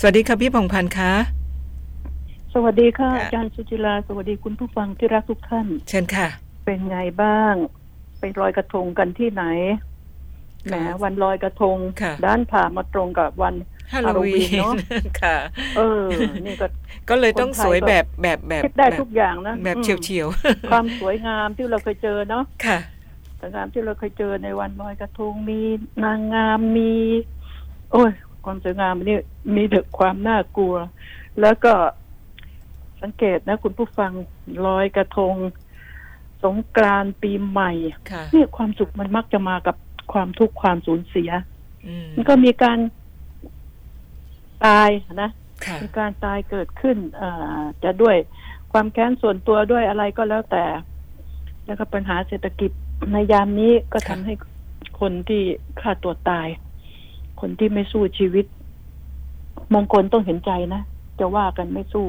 สวัสดีค่ะพี่พงพันธ์คะสวัสดีค่ะค่ะอาจารย์สุจิราสวัสดีคุณผู้ฟังที่รักทุกท่าน เชิญค่ะ เป็นไงบ้าง ไปลอยกระทงกันที่ไหนแหมค่ะวันลอยกระทงค่ะด้านผ่ามาตรงกับวันฮาโลวีฮาโลวีนเนอะนค่ะ เออ นี่ก็ ก็เลยต้องคนไทยสวยก็แบบแบบแบบคิดได้แบบทุกอย่างนะ แบบอืมเฉียวเฉียวความสวยงามที่เราเคยเจอเนาะๆค่ะสวยงามที่เราเคยเจอในวันลอยกระทงมีนางงามมี โอ้ย ความสวยงามนี่มีแต่ความน่ากลัว แล้วก็สังเกตนะ คุณผู้ฟังลอยกระทง สงกรานต์ปีใหม่ค่ะเนี่ยความสุขมันมักจะมากับความทุกข์ความสูญเสียอืมมันก็มีการตายนะค่ะมีการตายเกิดขึ้นอ่าจะด้วยความแค้นส่วนตัวด้วยอะไรก็แล้วแต่ แล้วก็ปัญหาเศรษฐกิจในยามนี้ก็ทำให้คนที่ฆ่าตัวตาย คนที่ไม่สู้ชีวิตบางคนต้องเห็นใจนะจะว่ากันไม่สู้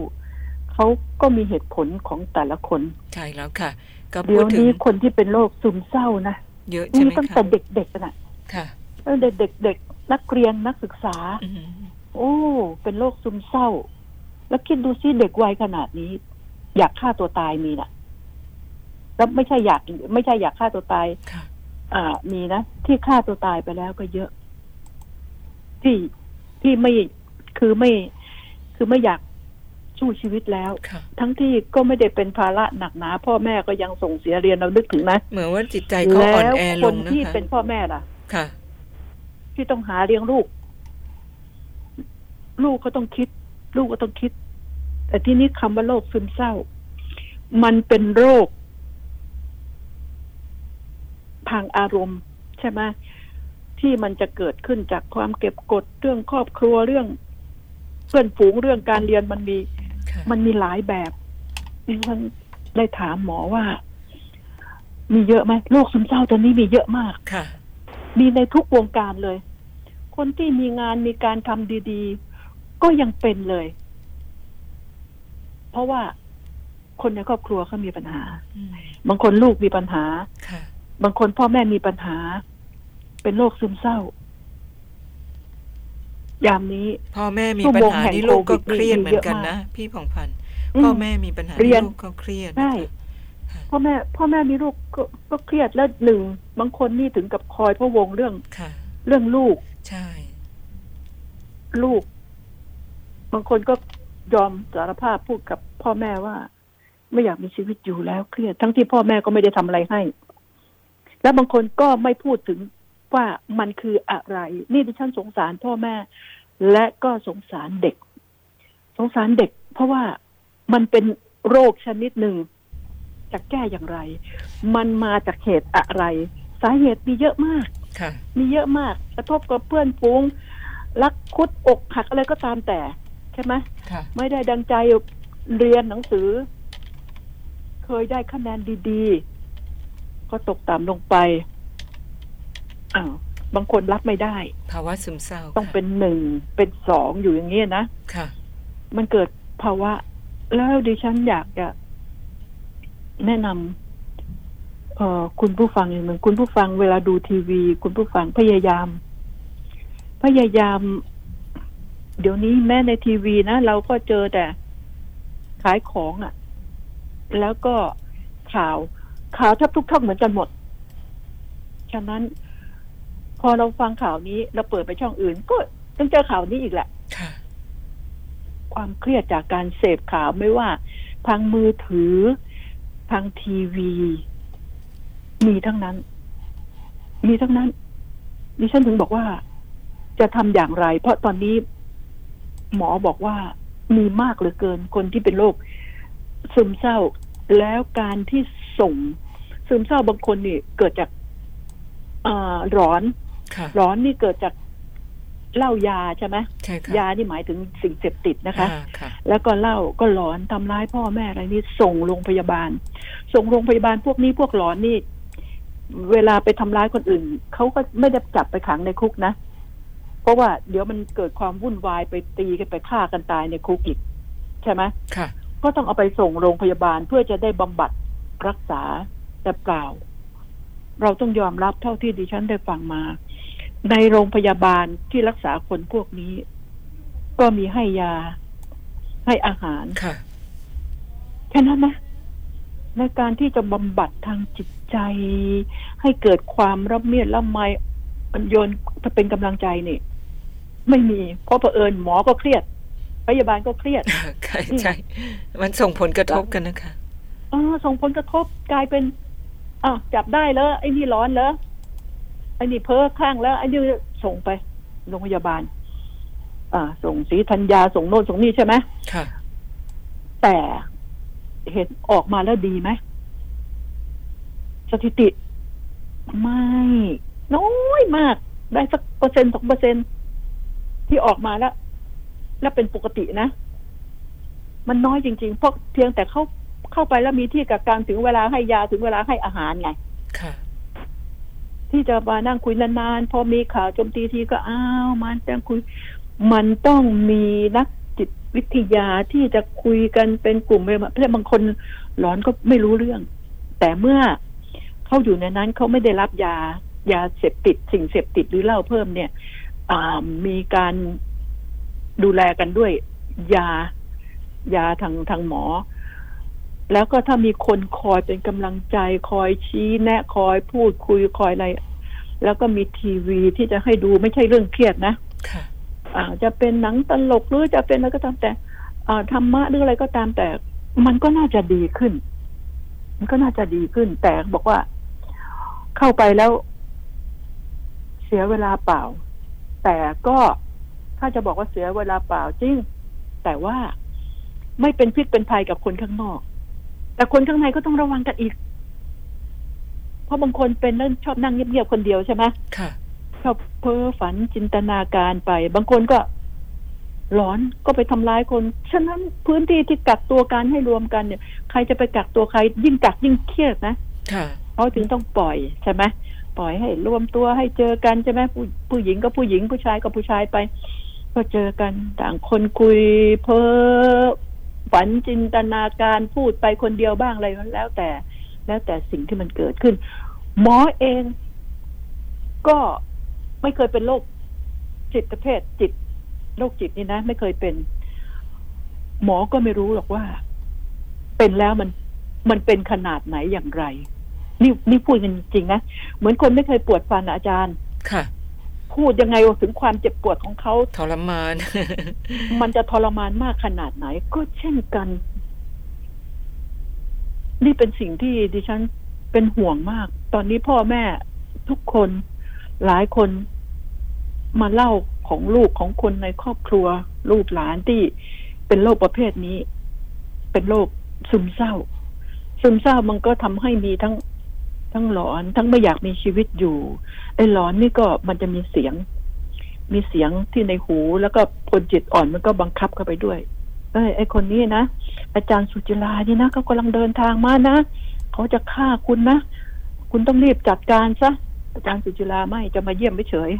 เขาก็มีเหตุผลของแต่ละคน ใช่แล้วค่ะก็เดี๋พูยดวถึงนี้คนที่เป็นโรคซึมเศร้านะเยอะใช่มีไหมตั้งคะแต่เด็กๆน่ะค่ะตั้งแต่เด็กๆนักเรียนนักศึกษาอืมโอ้ เป็นโรคซึมเศร้า แล้วคิดดูซิเด็กวัยขนาดนี้ อยากฆ่าตัวตายมีนะแล้วไม่ใช่อยาก ไม่ใช่อยากฆ่าตัวตายค่ะอ่ามีนะที่ฆ่าตัวตายไปแล้วก็เยอะ ที่ที่ไม่คือไม่คือไม่อยากสู้ชีวิตแล้วค่ะทั้งที่ก็ไม่ได้เป็นภาระหนักหนา พ่อแม่ก็ยังส่งเสียเรียนเรานึกถึงนะเหมือนว่าจิตใจเขาอ่อนแล้วแอคลนงนะที่คะเป็นพ่อแม่ล่ะ ค่ะ ที่ต้องหาเลี้ยงลูก ลูกก็ต้องคิด ลูกก็ต้องคิด แต่ที่นี้คำว่าโรคซึมเศร้า มันเป็นโรคทางอารมณ์ ใช่ไหม ที่มันจะเกิดขึ้นจากความเก็บกดเรื่องครอบครัวเรื่อง เพื่อนฝูงเรื่องการเรียนมันมีค่ะมันมีหลายแบบดิฉันได้ถามหมอว่า มีเยอะไหมโรคซึมเศร้าตอนนี้มีเยอะมากค่ะ มีในทุกวงการเลย คนที่มีงานมีการทำดีๆ ก็ยังเป็นเลย เพราะว่าคนในครอบครัวเขามีปัญหาอืมบางคนลูกมีปัญหาค่ะบางคนพ่อแม่มีปัญหา เป็นโรคซึมเศร้า ยามนี้ พ่อแม่มีชั่วปัญโมงหาแห่งนี่ลูกก็โควิดเครียดนี่เหมือนกันเยอะมากนะพี่พงพันธ์อืมพ่อแม่มีปัญหาเรียนลูกก็เครียดใช่นะคะพ่อแม่ พ่อแม่มีลูกก็ก็เครียดแล้วหนึ่งบางคนนี่ถึงกับคอยพะวงเรื่องค่ะเรื่องลูก ใช่ ลูก บางคนก็ยอมสารภาพพูดกับพ่อแม่ว่า ไม่อยากมีชีวิตอยู่แล้วเครียด ทั้งที่พ่อแม่ก็ไม่ได้ทำอะไรให้ แล้วบางคนก็ไม่พูดถึง ว่ามันคืออะไร นี่ดิฉันสงสารพ่อแม่ และก็สงสารเด็ก สงสารเด็ก เพราะว่ามันเป็นโรคชนิดหนึ่งจะแก้อย่างไร มันมาจากเหตุอะไร สาเหตุมีเยอะมากค่ะมีเยอะมาก กระทบกับเพื่อนฝูงรักคุดอกหักอะไรก็ตามแต่ ใช่ไหมค่ะไม่ได้ดังใจเรียนหนังสือ เคยได้คะแนนดี ๆ ก็ตกต่ำลงไป อ้าวบางคนรับไม่ได้ ภาวะซึมเศร้าต้องค่ะเป็นหนึ่งเป็นสองอยู่อย่างนี้ยนะค่ะ มันเกิดภาวะ แล้วดิฉันอยากจะ แนะนำเอ่อคุณผู้ฟังอย่างหนึ่งคุณผู้ฟังเวลาดูทีวี คุณผู้ฟังพยายาม พยายาม เดี๋ยวนี้แม้ในทีวีนะเราก็เจอแต่ขายของอะ่ะ แล้วก็ข่าวข่าวแทบทุกช่องเหมือนกันหมด ฉะนั้น พอเราฟังข่าวนี้เราเปิดไปช่องอื่น ก็ต้องเจอข่าวนี้อีกแหละค่ะความเครียดจากการเสพข่าวไม่ว่า ทางมือถือ ทางทีวี มีทั้งนั้น มีทั้งนั้นดิฉันถึงบอกว่าจะทำอย่างไร เพราะตอนนี้หมอบอกว่ามีมากเหลือเกินคนที่เป็นโรคซึมเศร้า แล้วการที่ส่ง ซึมเศร้าบางคนนี่เกิดจากอ่าร้อนค่ะ ร้อนนี่เกิดจากเหล้ายาใช่ไหมใช่ค่ะยานี่หมายถึงสิ่งเสพติดนะคะอ่าค่ะแล้วก็เหล้าก็หลอนทำร้ายพ่อแม่อะไรนี่ส่งโรงพยาบาล ส่งโรงพยาบาลพวกนี้พวกหลอนนี่ เวลาไปทำร้ายคนอื่นเขาก็ไม่ได้จับไปขังในคุกนะ เพราะว่าเดี๋ยวมันเกิดความวุ่นวายไปตีกันไปฆ่ากันตายในคุกอีกใช่ไหมค่ะก็ต้องเอาไปส่งโรงพยาบาลเพื่อจะได้บำบัดรักษาแต่เปล่า เราต้องยอมรับเท่าที่ดิฉันได้ฟังมา ในโรงพยาบาลที่รักษาคนพวกนี้ ก็มีให้ยา ให้อาหารค่ะแค่นั้นนะในการที่จะบำบัดทางจิตใจ ให้เกิดความรับเมียดละไมมันโยนถ้าเป็นกำลังใจนี่ไม่มี เพราะเผอิญหมอก็เครียด พยาบาลก็เครียดใช่ใช่มันส่งผลกระทบกันนะคะเออส่งผลกระทบกลายเป็นอ้าวจับได้แล้วไอ้นี่ร้อนแล้วไอ้นี่เพ้อคลั่งแล้วไอ้นี่ส่งไปโรงพยาบาล อ่า ส่งศรีธัญญาส่งโน่นส่งนี่ใช่ไหมค่ะ แต่เห็นออกมาแล้วดีไหมสถิติ ไม่ น้อยมาก ได้สักเปอร์เซ็นต์สองเปอร์เซ็นที่ออกมาแล้ว แล้วเป็นปกตินะ มันน้อยจริงๆ เพราะเพียงแต่เข้าเข้าไปแล้วมีที่กักกันถึงเวลาให้ยาถึงเวลาให้อาหารไง ค่ะ ที่จะมานั่งคุยนานๆพอมีข่าวโจมตีทีก็อ้าวมันแต่งคุย มันต้องมีนักจิตวิทยาที่จะคุยกันเป็นกลุ่มเพราะบางคนหลอนก็ไม่รู้เรื่อง แต่เมื่อเขาอยู่ในนั้นเขาไม่ได้รับยายาเสพติดสิ่งเสพติดหรือเหล้าเพิ่มเนี่ยมีการดูแลกันด้วยยายาทางทางหมอ แล้วก็ถ้ามีคนคอยเป็นกำลังใจคอยชี้แนะคอยพูดคุยคอยอะไร แล้วก็มีทีวีที่จะให้ดูไม่ใช่เรื่องเครียดนะค่ะอ่าจะเป็นหนังตลกหรือจะเป็นอะไรก็ตามแต่อ่าธรรมะหรืออะไรก็ตามแต่ มันก็น่าจะดีขึ้น มันก็น่าจะดีขึ้น แต่บอกว่าเข้าไปแล้ว เสียเวลาเปล่า แต่ก็ถ้าจะบอกว่าเสียเวลาเปล่าจริง แต่ว่าไม่เป็นพิษเป็นภัยกับคนข้างนอก แต่คนข้างในก็ต้องระวังกันอีก เพราะบางคนเป็นเรื่องชอบนั่งเงียบๆคนเดียวใช่ไหมค่ะชอบเพ้อฝันจินตนาการไป บางคนก็หลอนก็ไปทำร้ายคน ฉะนั้นพื้นที่ที่กักตัวกันให้รวมกันเนี่ย ใครจะไปกักตัวใคร ยิ่งกักยิ่งเครียดนะค่ะเขาถึงต้องปล่อยใช่ไหมปล่อยให้รวมตัวให้เจอกันใช่ไหมผู้ผู้หญิงก็ผู้หญิงผู้ชายก็ผู้ชายไป ก็เจอกันต่างคนคุยเพ้อ ฝันจินตนาการพูดไปคนเดียวบ้างอะไรแล้วแต่ แล้วแต่สิ่งที่มันเกิดขึ้น หมอเองก็ไม่เคยเป็นโรคจิตประเภทจิตโรคจิตนี่นะ ไม่เคยเป็น หมอก็ไม่รู้หรอกว่า เป็นแล้วมันมันเป็นขนาดไหนอย่างไร นี่นี่พูดกันจริงนะ เหมือนคนไม่เคยปวดฟันอาจารย์ ค่ะ พูดยังไงถึงความเจ็บปวดของเขาทรมาน มันจะทรมานมากขนาดไหน ก็เช่นกัน นี่เป็นสิ่งที่ดิฉันเป็นห่วงมาก ตอนนี้พ่อแม่ทุกคนหลายคนมาเล่าของลูกของคนในครอบครัว ลูกหลานที่เป็นโรคประเภทนี้ เป็นโรคซึมเศร้า ซึมเศร้ามันก็ทำให้มีทั้งทั้งหลอน ทั้งไม่อยากมีชีวิตอยู่ ไอ้หลอนนี่ก็มันจะมีเสียง มีเสียงที่ในหูแล้วก็คนจิตอ่อนมันก็บังคับเข้าไปด้วย เอ้ยไอ้คนนี้นะอาจารย์สุจิลานี่นะเขากำลังเดินทางมานะเขาจะฆ่าคุณนะคุณต้องรีบจัดการซะอาจารย์สุจิลาไม่จะมาเยี่ยมไม่เฉย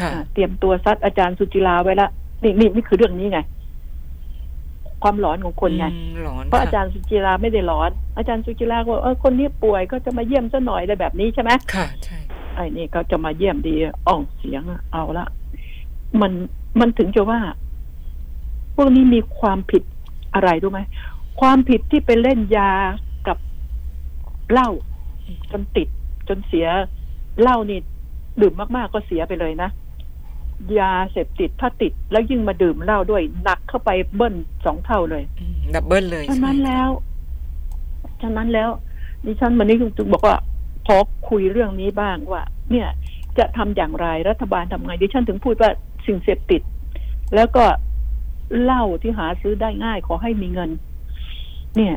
ค่ะอ่าเตรียมตัวซัดอาจารย์สุจิลาไว้ละนี่นี่นี่คือเรื่องนี้ไง ความหลอนของคนไงอืมหลอนเพราะอาค่ะจารย์สุจิลาไม่ได้หลอน อาจารย์สุจิลาก็บอกเออคนนี้ป่วยก็จะมาเยี่ยมซะหน่อยอะไรแบบนี้ใช่ไหมค่ะใช่ ไอ้นี่เขาจะมาเยี่ยมดีอ่องเสียงอะเอาละมันมันถึงจะว่า พวกนี้มีความผิดอะไรรู้ไหมความผิดที่ไปเล่นยากับเหล้าจนติด จนเสียเหล้านี่ดื่มมาก ๆ ก็เสียไปเลยนะยาเสพติดถ้าติด แล้วยิ่งมาดื่มเหล้าด้วยหนักเข้าไปเบิ้ลสองเท่าเลยอืมดับเบิลเลยฉะนั้นใช่แล้ว ฉะนั้นแล้วดิฉันวันนี้จึงบอกว่า ขอคุยเรื่องนี้บ้างว่า เนี่ยจะทำอย่างไรรัฐบาลทำไงดิฉันถึงพูดว่าสิ่งเสพติด แล้วก็เหล้าที่หาซื้อได้ง่ายขอให้มีเงิน เนี่ย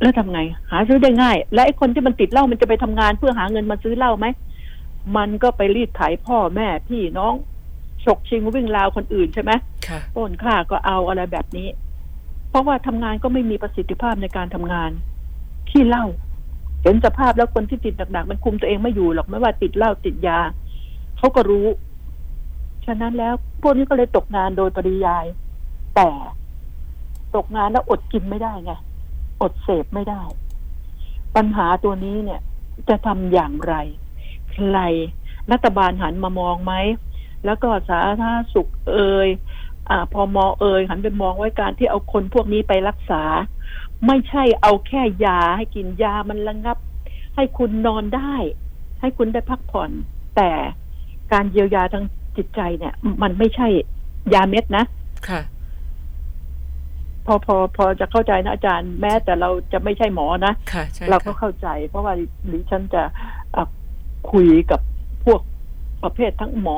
แล้วทำไง หาซื้อได้ง่าย และไอ้คนที่มันติดเหล้ามันจะไปทำงานเพื่อหาเงินมาซื้อเหล้าไหมมันก็ไปรีดไถพ่อแม่พี่น้องฉกชิงวิ่งราวคนอื่นใช่ไหมค่ะปล้นฆ่าก็เอาอะไรแบบนี้ เพราะว่าทำงานก็ไม่มีประสิทธิภาพในการทำงาน ที่เหล้า เห็นสภาพแล้วคนที่ติดหนักๆมันคุมตัวเองไม่อยู่หรอกไม่ว่าติดเหล้าติดยาเขาก็รู้ ฉะนั้นแล้วพวกนี้ก็เลยตกงานโดยปริยาย แต่ตกงานแล้วอดกินไม่ได้ไงอดเสพไม่ได้ ปัญหาตัวนี้เนี่ย จะทำอย่างไร ใครรัฐบาลหันมามองไหม แล้วก็สาธารณสุขเอ่ยอ่าพอมอเอยหันไปมองไว้การที่เอาคนพวกนี้ไปรักษา ไม่ใช่เอาแค่ยาให้กินยามันระงับ ให้คุณนอนได้ ให้คุณได้พักผ่อน แต่การเยียวยาทางจิตใจเนี่ย มันไม่ใช่ยาเม็ดนะค่ะ พอพอพอจะเข้าใจนะอาจารย์แม้แต่เราจะไม่ใช่หมอนะค่ะใช่เราก็ค่ะเข้าใจ เพราะว่าดิฉันจะอะคุยกับพวกประเภททั้งหมอ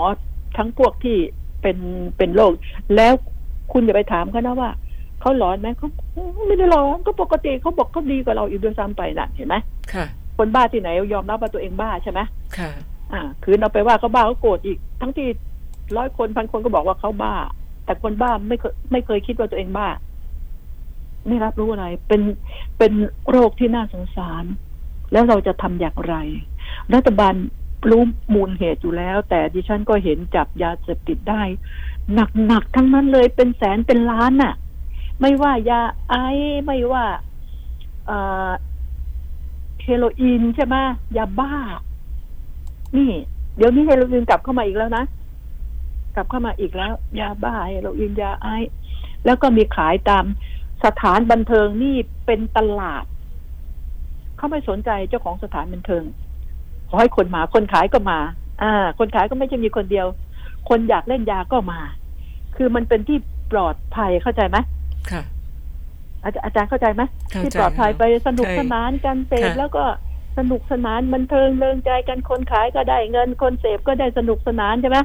ทั้งพวกที่เป็นเป็นโรคแล้วคุณอย่าไปถามเขานะว่า เขาหลอนไหมเขาไม่ได้หลอนก็ปกติเขาบอกเขาดีกว่าเราอีกด้วยซ้ำไปน่ะเห็นไหมค่ะ คนบ้าที่ไหนยอมรับว่าตัวเองบ้าใช่ไหมค่ะ อ่า คือเราไปว่าเขาบ้าเขาโกรธอีก ทั้งที่ร้อยคนพันคนก็บอกว่าเขาบ้า แต่คนบ้าไม่เคยไม่เคยคิดว่าตัวเองบ้า ไม่รับรู้อะไร เป็นเป็นโรคที่น่าสงสาร แล้วเราจะทำอย่างไร รัฐบาลรู้มูลเหตุอยู่แล้ว แต่ดิฉันก็เห็นจับยาเสพติดได้ หนักๆทั้งนั้นเลยเป็นแสนเป็นล้านน่ะ ไม่ว่ายาไอไม่ว่าเฮโรอีนใช่ไหมยาบ้า นี่ เดี๋ยวนี้เฮโรอีนกลับเข้ามาอีกแล้วนะกลับเข้ามาอีกแล้ว ยาบ้าเฮโรอีนยาไอแล้วก็มีขายตามสถานบันเทิงนี่เป็นตลาด เขาไม่สนใจเจ้าของสถานบันเทิง ขอให้คนมาคนขายก็มา อ่า คนขายก็ไม่ใช่มีคนเดียว คนอยากเล่นยาก็มา คือมันเป็นที่ปลอดภัยเข้าใจไหม ค่ะอาจารย์อาจารย์เข้าใจไหมเข้าที่ใจปลอดภัยค่ะไปสนุกใช่สนานกันเสพค่ะแล้วก็สนุกสนานบันเทิงเริงใจกันคนขายก็ได้เงินคนเสพก็ได้สนุกสนานใช่ไหม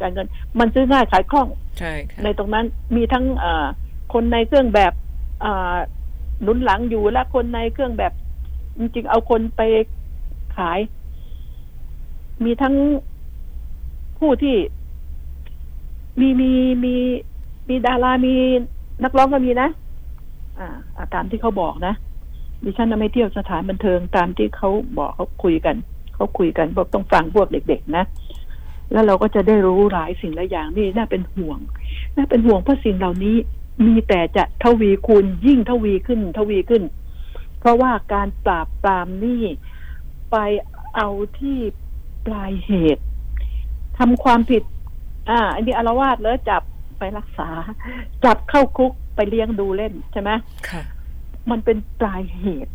การเงิน มันซื้อง่ายขายคล่องใช่ค่ะในตรงนั้นมีทั้งเอ่อคนในเครื่องแบบอ่าหนุนหลังอยู่และคนในเครื่องแบบ จริงๆเอาคนไปขาย มีทั้งผู้ที่มีมีมีมีดารามี นักร้องก็มีนะอ่าอ่า ตามที่เขาบอกนะดิฉันน่ะไม่เที่ยวสถานบันเทิงตามที่เขาบอกเขาคุยกันเขาคุยกันบอกต้องฟังพวกเด็ก ๆ นะแล้วเราก็จะได้รู้หลายสิ่งหลายอย่างนี่น่าเป็นห่วงน่าเป็นห่วงเพราะสิ่งเหล่านี้มีแต่จะทวีคูณยิ่งทวีขึ้น ทวีขึ้น เพราะว่าการปราบปรามนี่ไปเอาที่ปลายเหตุทำความผิด อ่า อันนี้อารวาสแล้วจับ ไปรักษา จับเข้าคุกไปเลี้ยงดูเล่นใช่ไหมค่ะมันเป็นปลายเหตุ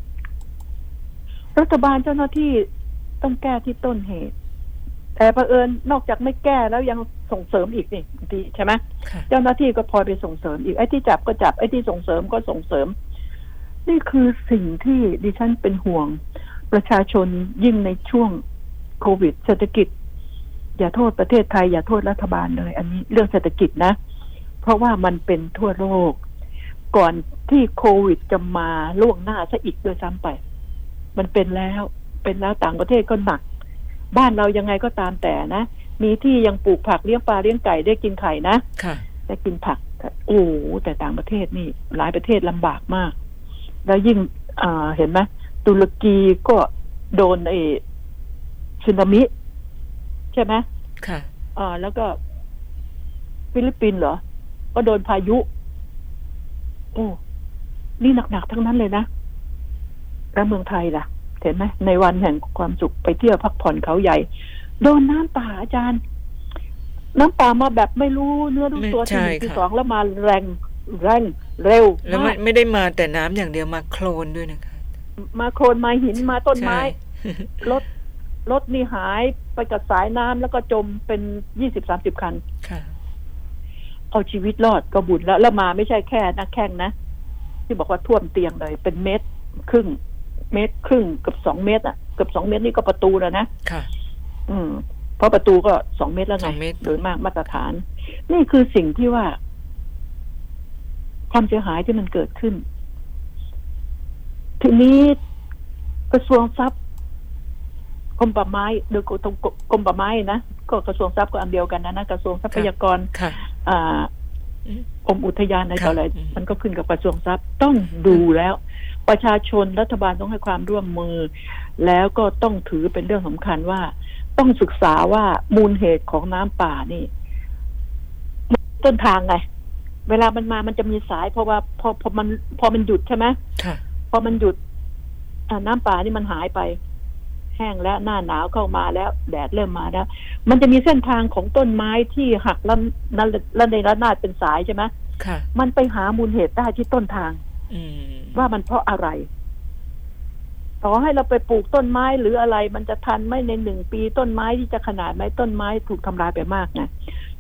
รัฐบาลเจ้าหน้าที่ต้องแก้ที่ต้นเหตุ แต่เผอิญนอกจากไม่แก้แล้วยังส่งเสริมอีกนี่บางทีใช่ไหมค่ะเจ้าหน้าที่ก็พลอยไปส่งเสริมอีกไอ้ที่จับก็จับไอ้ที่ส่งเสริมก็ส่งเสริม นี่คือสิ่งที่ดิฉันเป็นห่วง ประชาชนยิ่งในช่วงโควิดเศรษฐกิจ อย่าโทษประเทศไทย อย่าโทษรัฐบาลเลย อันนี้เรื่องเศรษฐกิจนะ เพราะว่ามันเป็นทั่วโลก ก่อนที่โควิดจะมาล่วงหน้าซะอีกด้วยซ้ำไป มันเป็นแล้วเป็นแล้วต่างประเทศก็หนัก บ้านเรายังไงก็ตามแต่นะ มีที่ยังปลูกผักเลี้ยงปลาเลี้ยงไก่ได้กินไข่นะค่ะได้กินผักแต่โอ้โหแต่ต่างประเทศนี่ หลายประเทศลำบากมาก แล้วยิ่งอ่าเห็นไหมตุรกีก็โดนไอ้สึนามิ ใช่ไหมค่ะอ่าแล้วก็ฟิลิปปินส์เหรอ ก็โดนพายุ โอ้นี่หนักๆทั้งนั้นเลยนะแล้วเมืองไทยล่ะ เห็นไหมในวันแห่งความสุขไปเที่ยวพักผ่อนเขาใหญ่ โดนน้ำป่าอาจารย์ น้ำป่ามาแบบไม่รู้เนื้อรู้ตัวไม่ใช่ที่หนึ่งที่ค่ะสองแล้วมาแรงแรงเร็วแล้วไม่มากไม่ได้มาแต่น้ำอย่างเดียวมาโคลนด้วยนะคะ มาโคลนมาหินมาต้นไม้ใช่รถรถนี่หายไปกับสายน้ำแล้วก็จมเป็นยี่สิบสามสิบคันค่ะ เอาชีวิตรอดก็บุญแล้วแล้วมาไม่ใช่แค่นักแข่งนะ ที่บอกว่าท่วมเตียงเลย เป็นเมตรครึ่ง เมตรครึ่งเกับสองเมตรอะเกับสองเมตรนี่ก็ประตูแล้วนะค่ะ อืม เพราะประตูก็สองเมตรแล้วสไงองเมตรโดยมากมาตรฐาน นี่คือสิ่งที่ว่า ความเสียหายที่มันเกิดขึ้น ทีนี้กระทรวงทรัพย์ กรมป่าไม้โดยกรมกรมป่าไม้นะก็กระทรวงทรัพย์ก็อันเดียวกันนะนะกระทรวงทรัพยากรค่ะอ่าอืมกรมอุทยานอะไรต่ออะไรครับมันก็ขึ้นกับกระทรวงทรัพย์ต้องดูแล้ว ประชาชนรัฐบาลต้องให้ความร่วมมือ แล้วก็ต้องถือเป็นเรื่องสำคัญว่า ต้องศึกษาว่ามูลเหตุของน้ำป่านี่ ต้นทางไงเวลามันมามันจะมีสาย เพราะว่าพอพอมัน พอมันหยุดใช่ไหมค่ะพอมันหยุดอ่าน้ำป่านี่มันหายไป แห้งแล้วหน้าหนาวเข้ามาแล้วแดดเริ่มมาแล้ว มันจะมีเส้นทางของต้นไม้ที่หักแล้วนั่นแล้วในระนาดเป็นสายใช่ไหมค่ะมันไปหามูลเหตุได้ที่ต้นทางอืมว่ามันเพราะอะไรต่อให้เราไปปลูกต้นไม้หรืออะไร มันจะทันไหมในหนึ่งปีต้นไม้ที่จะขนาดไหมต้นไม้ถูกทำลายไปมากนะ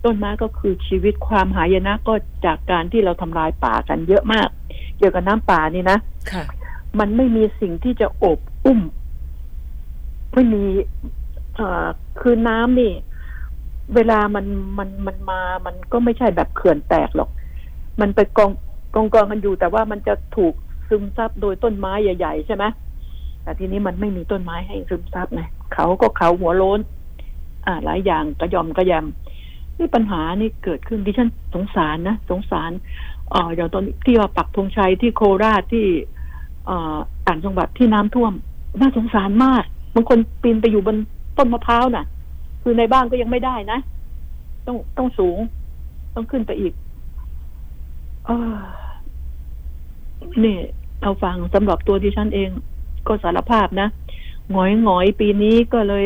ต้นไม้ก็คือชีวิตความหายนะก็จากการที่เราทำลายป่ากันเยอะมาก เกี่ยวกับน้ำป่านี่นะค่ะมันไม่มีสิ่งที่จะโอบอุ้ม ไม่มีเอ่อคือน้ำนี่ เวลามันมันมันมา มันก็ไม่ใช่แบบเขื่อนแตกหรอก มันไปกองกองกองกันอยู่ แต่ว่ามันจะถูกซึมซับโดยต้นไม้ใหญ่ ๆ ใช่ไหมแต่ทีนี้มันไม่มีต้นไม้ให้ซึมซับไงเขาก็เขาหัวโล้น อ่า หลายอย่างกระยอมกระยำนี่ปัญหานี่เกิดขึ้นดิฉันสงสารนะสงสารเอ่ออย่างตอนที่ว่าปักธงชัยที่โคราชที่อ่ต่างจังหวัดที่น้ำท่วม น่าสงสารมาก บางคนปีนไปอยู่บนต้นมะพร้าวน่ะ คือในบ้านก็ยังไม่ได้นะ ต้องต้องสูง ต้องขึ้นไปอีกเออนี่เอาฟังสำหรับตัวดิฉันเอง ก็สารภาพนะหงอยหงอยปีนี้ก็เลย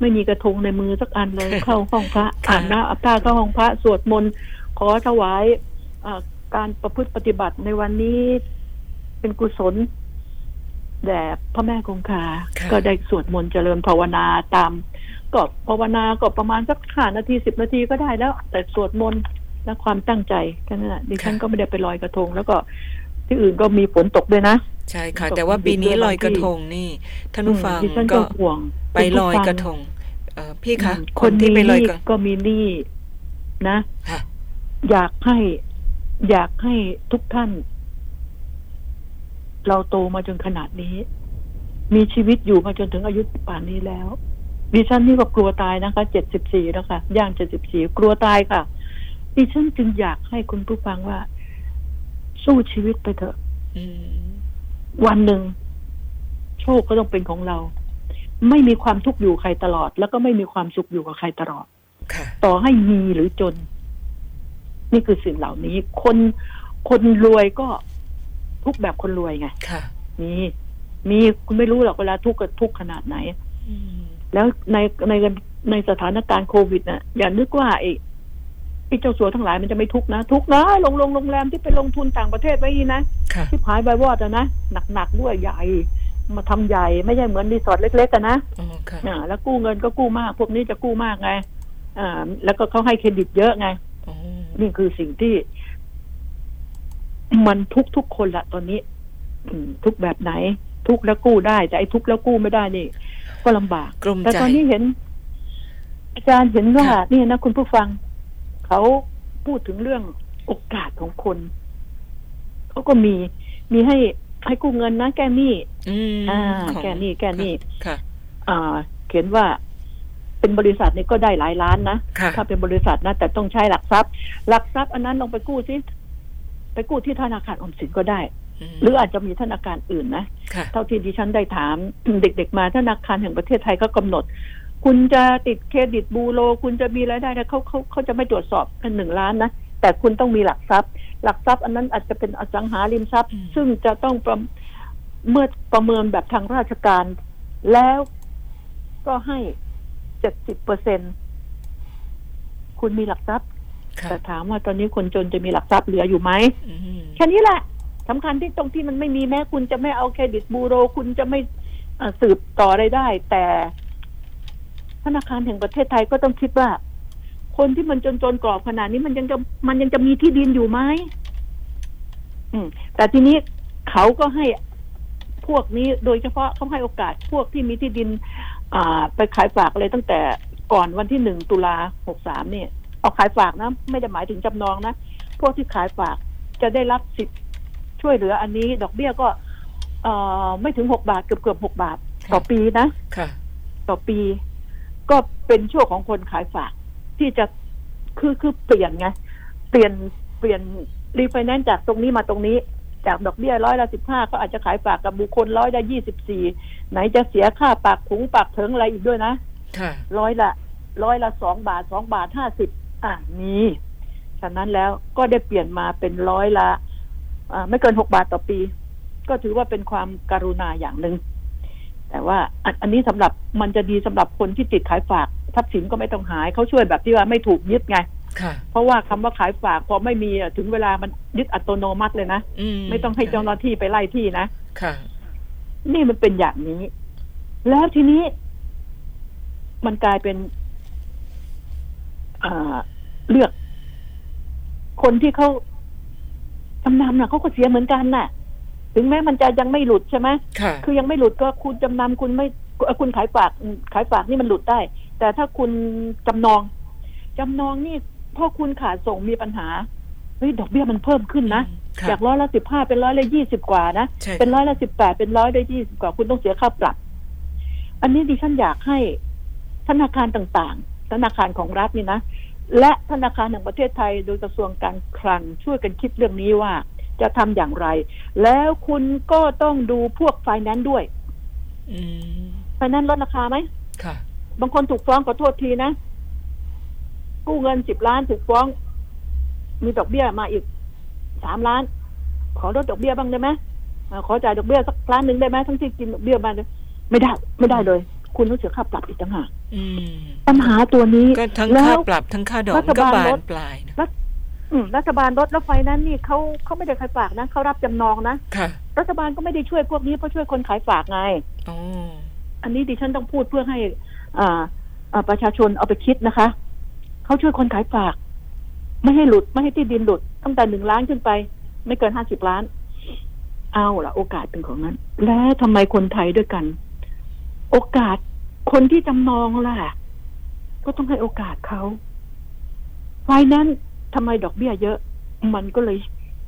ไม่มีกระทงในมือสักอันเลย เข้าห้องพระค่ะอ่านนะอัปตาเข้าห้องพระสวดมนต์ขอถวายอ่าการประพฤติปฏิบัติในวันนี้ เป็นกุศล แด่พระแม่คงคา ค่ะ ก็ได้สวดมนต์เจริญภาวนาตามก็ภาวนาก็ประมาณสักห้านาทีสิบนาทีก็ได้แล้ว แต่สวดมนต์และความตั้งใจแค่นั้นแหละดิฉันก็ไม่ได้ไปลอยกระทง แล้วก็ที่อื่นก็มีฝนตกด้วยนะ ใช่ค่ะตกแต่ว่าปีนี้ดึกด้วยลอยกระบางที่ทงนี่ท่านผู้ฟังอืมดิฉันก็ก็ห่วงไปลอยกระทงเอ่อพี่คะอืมคนที่ไปลอยกระก็มีหนี้นะ ค่ะ อยากให้อยากให้ทุกท่าน เราโตมาจนขนาดนี้ มีชีวิตอยู่มาจนถึงอายุป่านนี้แล้วดิฉันนี่ก็กลัวตายนะคะเจ็ดสิบสี่แล้วค่ะย่างเจ็ดสิบสี่กลัวตายค่ะดิฉันจึงอยากให้คุณผู้ฟังว่า สู้ชีวิตไปเถอะอืมวันหนึ่ง โชคก็ต้องเป็นของเรา ไม่มีความทุกข์อยู่ใครตลอด แล้วก็ไม่มีความสุขอยู่กับใครตลอดค่ะต่อให้มีหรือจน นี่คือสิ่งเหล่านี้ คนคนรวยก็ ทุกข์แบบคนรวยไงค่ะ มีมีคุณไม่รู้หรอกเวลาทุกข์ก็ทุกข์ขนาดไหนอืมแล้วในในในสถานการณ์โควิดน่ะ อย่านึกว่าไอ้ไอ้เจ้าสัวทั้งหลายมันจะไม่ทุกข์นะ ทุกข์นะลงลงโรงแรมที่ไปลงทุนต่างประเทศไว้นี่นะค่ะที่พายใบวอดอะนะหนักๆด้วยใหญ่ มาทำใหญ่ไม่ใช่เหมือนรีสอร์ทเล็กๆกันนะอ๋อค่ะอ่าแล้วกู้เงินก็กู้มาก พวกนี้จะกู้มากไง อ่า แล้วก็เขาให้เครดิตเยอะไงอ๋อนี่คือสิ่งที่ มันทุกทุกๆคนละตอนนี้อืมทุกแบบไหน ทุกแล้วกู้ได้ แต่ไอ้ทุกแล้วกู้ไม่ได้นี่ ก็ลำบากกลุ่มแต่ใจตอนนี้เห็น อาจารย์เห็นว่าค่ะนี่นะคุณผู้ฟัง เขาพูดถึงเรื่องโอกาสของคนเขาก็มีมีให้ให้กู้เงินนะแก้หนี้อืมอ่าของแก้หนี้แก้หนี้ค่ะอ่า เขียนว่าเป็นบริษัทนี่ก็ได้หลายล้านนะค่ะถ้าเป็นบริษัทนะ แต่ต้องใช้หลักทรัพย์ หลักทรัพย์อันนั้นลองไปกู้ซิ ไปกู้ที่ธนาคารออมสินก็ได้มหรืออาจจะมีธนาคารอื่นนะค่ะเท่าที่ดิฉันได้ถามเด็ก ๆ มาธนาคารแห่งประเทศไทยเขากำหนด คุณจะติดเครดิตบูโรคุณจะมีรายได้นะเขาเขาเขาจะไม่ตรวจสอบเป็นหนึ่งล้านนะแต่คุณต้องมีหลักทรัพย์ หลักทรัพย์อันนั้นอาจจะเป็นอสังหาริมทรัพย์อืมซึ่งจะต้องประเมื่อประเมินแบบทางราชการ แล้วก็ให้เจ็ดสิบเปอร์เซ็นคุณมีหลักทรัพย์ค่ะ แต่ถามว่าตอนนี้คนจนจะมีหลักทรัพย์เหลืออยู่ไหมอืมแค่นี้แหละสำคัญที่ตรงที่มันไม่มีแม้คุณจะไม่เอาเครดิตบูโร คุณจะไม่เอ่อสืบต่ออะไรได้ แต่ธนาคารแห่งประเทศไทยก็ต้องคิดว่า คนที่มันจนๆกรอบขนาดนี้มันยังจะมันยังจะมีที่ดินอยู่ไหมอืมแต่ทีนี้เขาก็ให้พวกนี้โดยเฉพาะเขาให้โอกาสพวกที่มีที่ดิน อ่า ไปขายฝากอะไรตั้งแต่ก่อนวันที่หนึ่งตุลาหกสามเนี่ย เอาขายฝากนะ ไม่ได้หมายถึงจำนองนะ พวกที่ขายฝากจะได้รับสิทธิ์ช่วยเหลืออันนี้ ดอกเบี้ยก็ เอ่อไม่ถึงหกบาทเกือบเกือบหกบาท ต่อปีนะค่ะ ต่อปี ก็เป็นช่วงของคนขายฝาก ที่จะคือคือเปลี่ยนไง เปลี่ยนเปลี่ยนรีไฟแนนซ์จากตรงนี้มาตรงนี้ จากดอกเบี้ยร้อยละสิบห้าก็อาจจะขายฝากกับบุคคลร้อยละยี่สิบสี่ไหนจะเสียค่าปากถุงปากเถิงอะไรอีกด้วยนะค่ะร้อยละร้อยละสองบาทสองบาทห้าสิบ อ่ามีฉะนั้นแล้วก็ได้เปลี่ยนมาเป็นร้อยละอ่าไม่เกินหกบาทต่อปี ก็ถือว่าเป็นความการุณาอย่างหนึ่งแต่ว่าอันอันนี้สำหรับมันจะดีสำหรับคนที่ติดขายฝากทรัพย์สินก็ไม่ต้องหายเขาช่วยแบบที่ว่าไม่ถูกยึดไงค่ะเพราะว่าคำว่าขายฝากพอไม่มีอะถึงเวลามันยึดอัตโนมัติเลยนะอืมไม่ต้องให้เจ้าหน้าที่ไปไล่ที่นะค่ะ นี่มันเป็นอย่างนี้ แล้วทีนี้ มันกลายเป็นอ่า เลือก คนที่เขาจำนำน่ะเขาก็เสียเหมือนกันน่ะ ถึงแม้มันจะยังไม่หลุดใช่ไหมค่ะคือยังไม่หลุดก็คุณจำนำคุณไม่เอ่อคุณขายฝากอืมขายฝากนี่มันหลุดได้ แต่ถ้าคุณจำนองจำนองนี่พอคุณขาดส่งมีปัญหาเฮ้ยดอกเบี้ยมันเพิ่มขึ้นนะค่ะจากร้อยละสิบห้าเป็นร้อยละยี่สิบกว่านะใช่เป็นร้อยละสิบแปดเป็นร้อยละยี่สิบกว่าคุณต้องเสียค่าปรับ อันนี้ดิฉันอยากให้ธนาคารต่างๆ ธนาคารของรัฐนี่นะ และธนาคารแห่งประเทศไทยโดยกระทรวงการคลังช่วยกันคิดเรื่องนี้ว่า จะทำอย่างไร แล้วคุณก็ต้องดูพวกไฟแนนซ์ด้วยอืมไฟแนนซ์ลดราคาไหมค่ะ บางคนถูกฟ้องขอโทษทีนะ กู้เงินสิบล้านถูกฟ้อง มีดอกเบี้ยมาอีกสามล้าน ขอลดดอกเบี้ยบ้างได้ไหมอ่าขอจ่ายดอกเบี้ยสักล้านหนึ่งได้ไหมทั้งที่กินดอกเบี้ยมาเลยไม่ได้ ไม่ได้เลย คุณต้องเสียค่าปรับอีกต่างหากอืม ปัญหาตัวนี้ก็ทั้งแล้ค่าวปรับทั้งค่าดอกรัฐก็บาลบาลนดปลายนะอืมรัฐบาลลดแล้วไฟนั้นนี่เขาเขาไม่ได้ขายฝากนะเขารับจำนองนะค่ะ รัฐบาลก็ไม่ได้ช่วยพวกนี้เพราะช่วยคนขายฝากไงอ๋ออันนี้ดิฉันต้องพูดเพื่อให้อ่าอ่าประชาชนเอาไปคิดนะคะเขาช่วยคนขายฝาก ไม่ให้หลุดไม่ให้ที่ดินหลุดตั้งแต่หนึ่งล้านขึ้นไป ไม่เกินห้าสิบล้าน เอาละโอกาสเป็นของนั้น แล้วทำไมคนไทยด้วยกัน โอกาส คนที่จำนองล่ะ ก็ต้องให้โอกาสเขาไฟนั้นทำไมดอกเบี้ยเยอะ มันก็เลย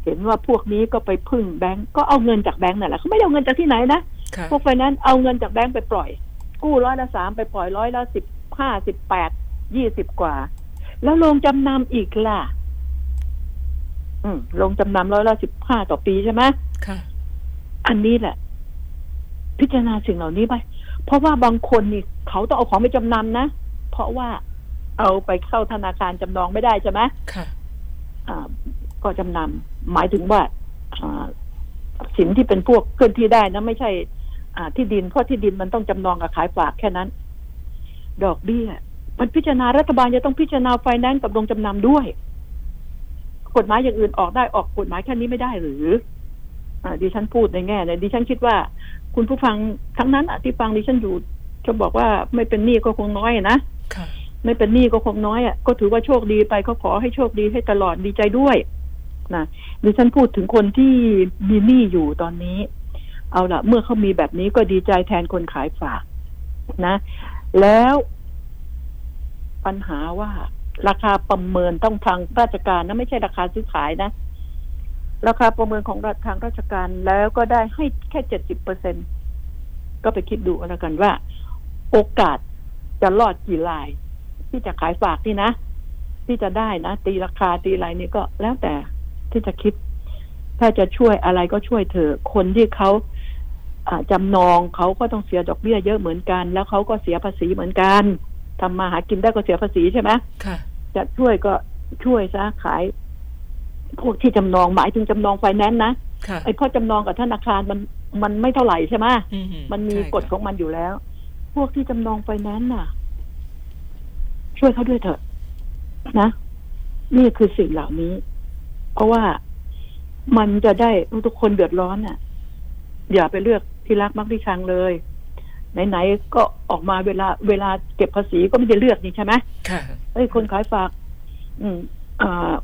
เห็นว่าพวกนี้ก็ไปพึ่งแบงก์ก็เอาเงินจากแบงก์นั่นแหละเขาไม่ได้เอาเงินจากที่ไหนนะค่ะพวกไฟแนนซ์เอาเงินจากแบงก์ไปปล่อย กู้ร้อยละสามไปปล่อยร้อยละสิบห้าสิบแปดยี่สิบกว่า แล้วลงจำนำอีกล่ะ อืมลงจำนำร้อยละสิบห้าต่อปีใช่ไหมค่ะ อันนี้แหละ พิจารณาสิ่งเหล่านี้ไป เพราะว่าบางคนนี่เขาต้องเอาของไปจำนำนะ เพราะว่าเอาไปเข้าธนาคารจำนองไม่ได้ใช่ไหมค่ะอ่าก็จำนำหมายถึงว่าอ่าสินที่เป็นพวกเคลื่อนที่ได้นะไม่ใช่อ่าที่ดินเพราะที่ดินมันต้องจำนองกับขายฝากแค่นั้น ดอกเบี้ย มันพิจารณารัฐบาลจะต้องพิจารณาไฟแนนซ์กับลงจำนำด้วย กฎหมายอย่างอื่นออกได้ออกกฎหมายแค่นี้ไม่ได้หรืออ่าดิฉันพูดในแง่เนี่ยดิฉันคิดว่า คุณผู้ฟังทั้งนั้นอะที่ฟังดิฉันอยู่จะบอกว่าไม่เป็นหนี้ก็คงน้อยนะค่ะไม่เป็นหนี้ก็คงน้อยอะก็ถือว่าโชคดีไปก็ขอให้โชคดีให้ตลอดดีใจด้วยนะดิฉันพูดถึงคนที่มีหนี้อยู่ตอนนี้ เอาละเมื่อเขามีแบบนี้ก็ดีใจแทนคนขายฝากนะ แล้วปัญหาว่าราคาประเมินต้องทางราชการนะไม่ใช่ราคาซื้อขายนะ ราคาประเมินของรัฐทางราชการแล้วก็ได้ให้แค่เจ็ดสิบเปอร์เซ็นก็ไปคิดดูเอาแล้วกันว่า โอกาสจะรอดกี่ราย ที่จะขายฝากนี่นะ ที่จะได้นะ ตีราคาตีอะไรนี่ก็แล้วแต่ที่จะคิด ถ้าจะช่วยอะไรก็ช่วยเถอะคนที่เขาอ่าจำนองเขาก็ต้องเสียดอกเบี้ยเยอะเหมือนกัน แล้วเขาก็เสียภาษีเหมือนกันทำมาหากินได้ก็เสียภาษีใช่ไหมค่ะจะช่วยก็ช่วยซะขาย พวกที่จำนองหมายถึงจำนองไฟแนนซ์นะค่ะไอ้ข้อจำนองกับธนาคารมันมันไม่เท่าไหร่ใช่ไหมอืมันมีใช่กฎของมันอยู่แล้ว พวกที่จำนองไฟแนนซ์น่ะ ช่วยเขาด้วยเถอะ นะนี่คือสิ่งเหล่านี้ เพราะว่ามันจะได้ทุกคนเดือดร้อนน่ะ อย่าไปเลือกที่รักมักที่ชังเลยไหนๆก็ออกมาเวลา เวลาเก็บภาษีก็ไม่ได้เลือกนี่ใช่ไหมค่ะเอ้ยคนขายฝาก อืมอ่า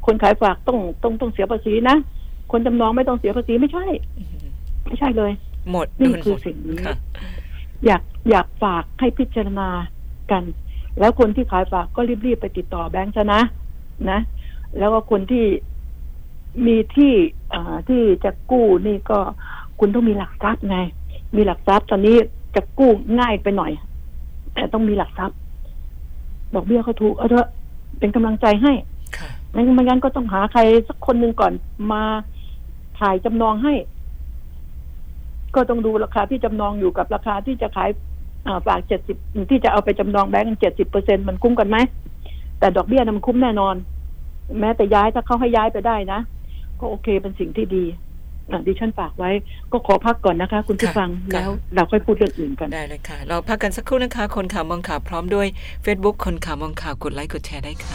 คนขายฝากต้องต้องต้องเสียภาษีนะคนจำนองไม่ต้องเสียภาษีไม่ใช่อืมไม่ใช่เลย หมดนี่โดนคือหมดสิ่งนี้ค่ะอยากอยากฝากให้พิจารณากัน แล้วคนที่ขายฝากก็รีบๆไปติดต่อแบงค์ซะนะนะ แล้วก็คนที่มีที่อ่าที่จะกู้นี่ก็คุณต้องมีหลักทรัพย์ไง มีหลักทรัพย์ตอนนี้จะกู้ง่ายไปหน่อย แต่ต้องมีหลักทรัพย์ ดอกเบี้ยเขาถูกเอาเถอะเป็นกำลังใจให้ค่ะ ไม่ไม่งั้นก็ต้องหาใครสักคนหนึ่งก่อนมาถ่ายจำนองให้ ก็ต้องดูราคาที่จำนองอยู่กับราคาที่จะขายอ่าฝากเจ็ดสิบที่จะเอาไปจำนองแบงก์เจ็ดสิบเปอร์เซ็นมันคุ้มกันไหม แต่ดอกเบี้ยนะมันคุ้มแน่นอน แม้แต่ย้ายถ้าเขาให้ย้ายไปได้นะ ก็โอเคเป็นสิ่งที่ดีอะดิฉันฝากไว้ก็ขอพักก่อนนะคะ คุณผู้ค่ะฟังค่ะแล้วเราค่อยพูดเรื่องอื่นกันได้เลยค่ะ เราพักกันสักครู่นะคะ คนข่าวมองข่าวพร้อมด้วย Facebook คนข่าวมองข่าวกดไลค์กดแชร์ได้ค่ะ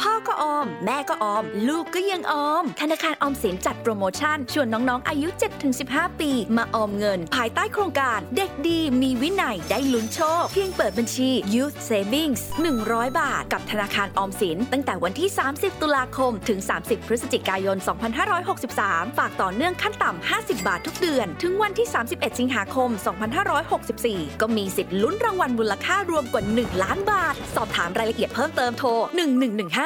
พ่อก็ออม แม่ก็ออม ลูกก็ยังออม ธนาคารออมสินจัดโปรโมชั่น ชวนน้องๆ อายุ 7-15 ปี มาออมเงิน ภายใต้โครงการ เด็กดีมีวินัยได้ลุ้นโชค เพียงเปิดบัญชี Youth Savings 100 บาท กับธนาคารออมสิน ตั้งแต่วันที่ 30 ตุลาคม ถึง 30 พฤศจิกายน 2563 ฝากต่อเนื่องขั้นต่ำ 50 บาททุกเดือน ถึงวันที่ 31 สิงหาคม 2564 ก็มีสิทธิ์ลุ้นรางวัลมูลค่ารวมกว่า 1 ล้านบาท สอบถามรายละเอียดเพิ่มเติมโทร 1115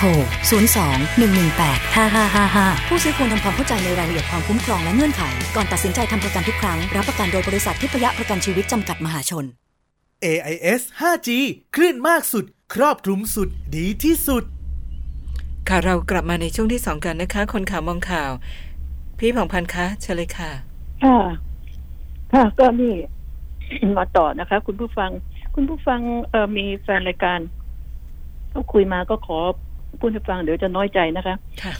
ทร 02 118 5555 ผู้ซื้อควรทำความเข้าใจในรายละเอียดความคุ้มครองและเงื่อนไข ก่อนตัดสินใจทำประกันทุกครั้ง รับประกันโดยบริษัททิพยประกันชีวิตจำกัดมหาชน AIS 5G คลื่นมากสุด ครอบคลุมสุดดีที่สุด ค่ะเรากลับมาในช่วงที่สองกันนะคะ คนข่าวมองข่าว พี่ผ่องพันธ์คะเชิญเลยค่ะ ค่ะ ค่ะ ก็นี่มาต่อนะคะ คุณผู้ฟัง คุณผู้ฟังเอ่อมีแฟนรายการเขาคุยมาก็ขอ พูดให้ฟังเดี๋ยวจะน้อยใจนะคะค่ะ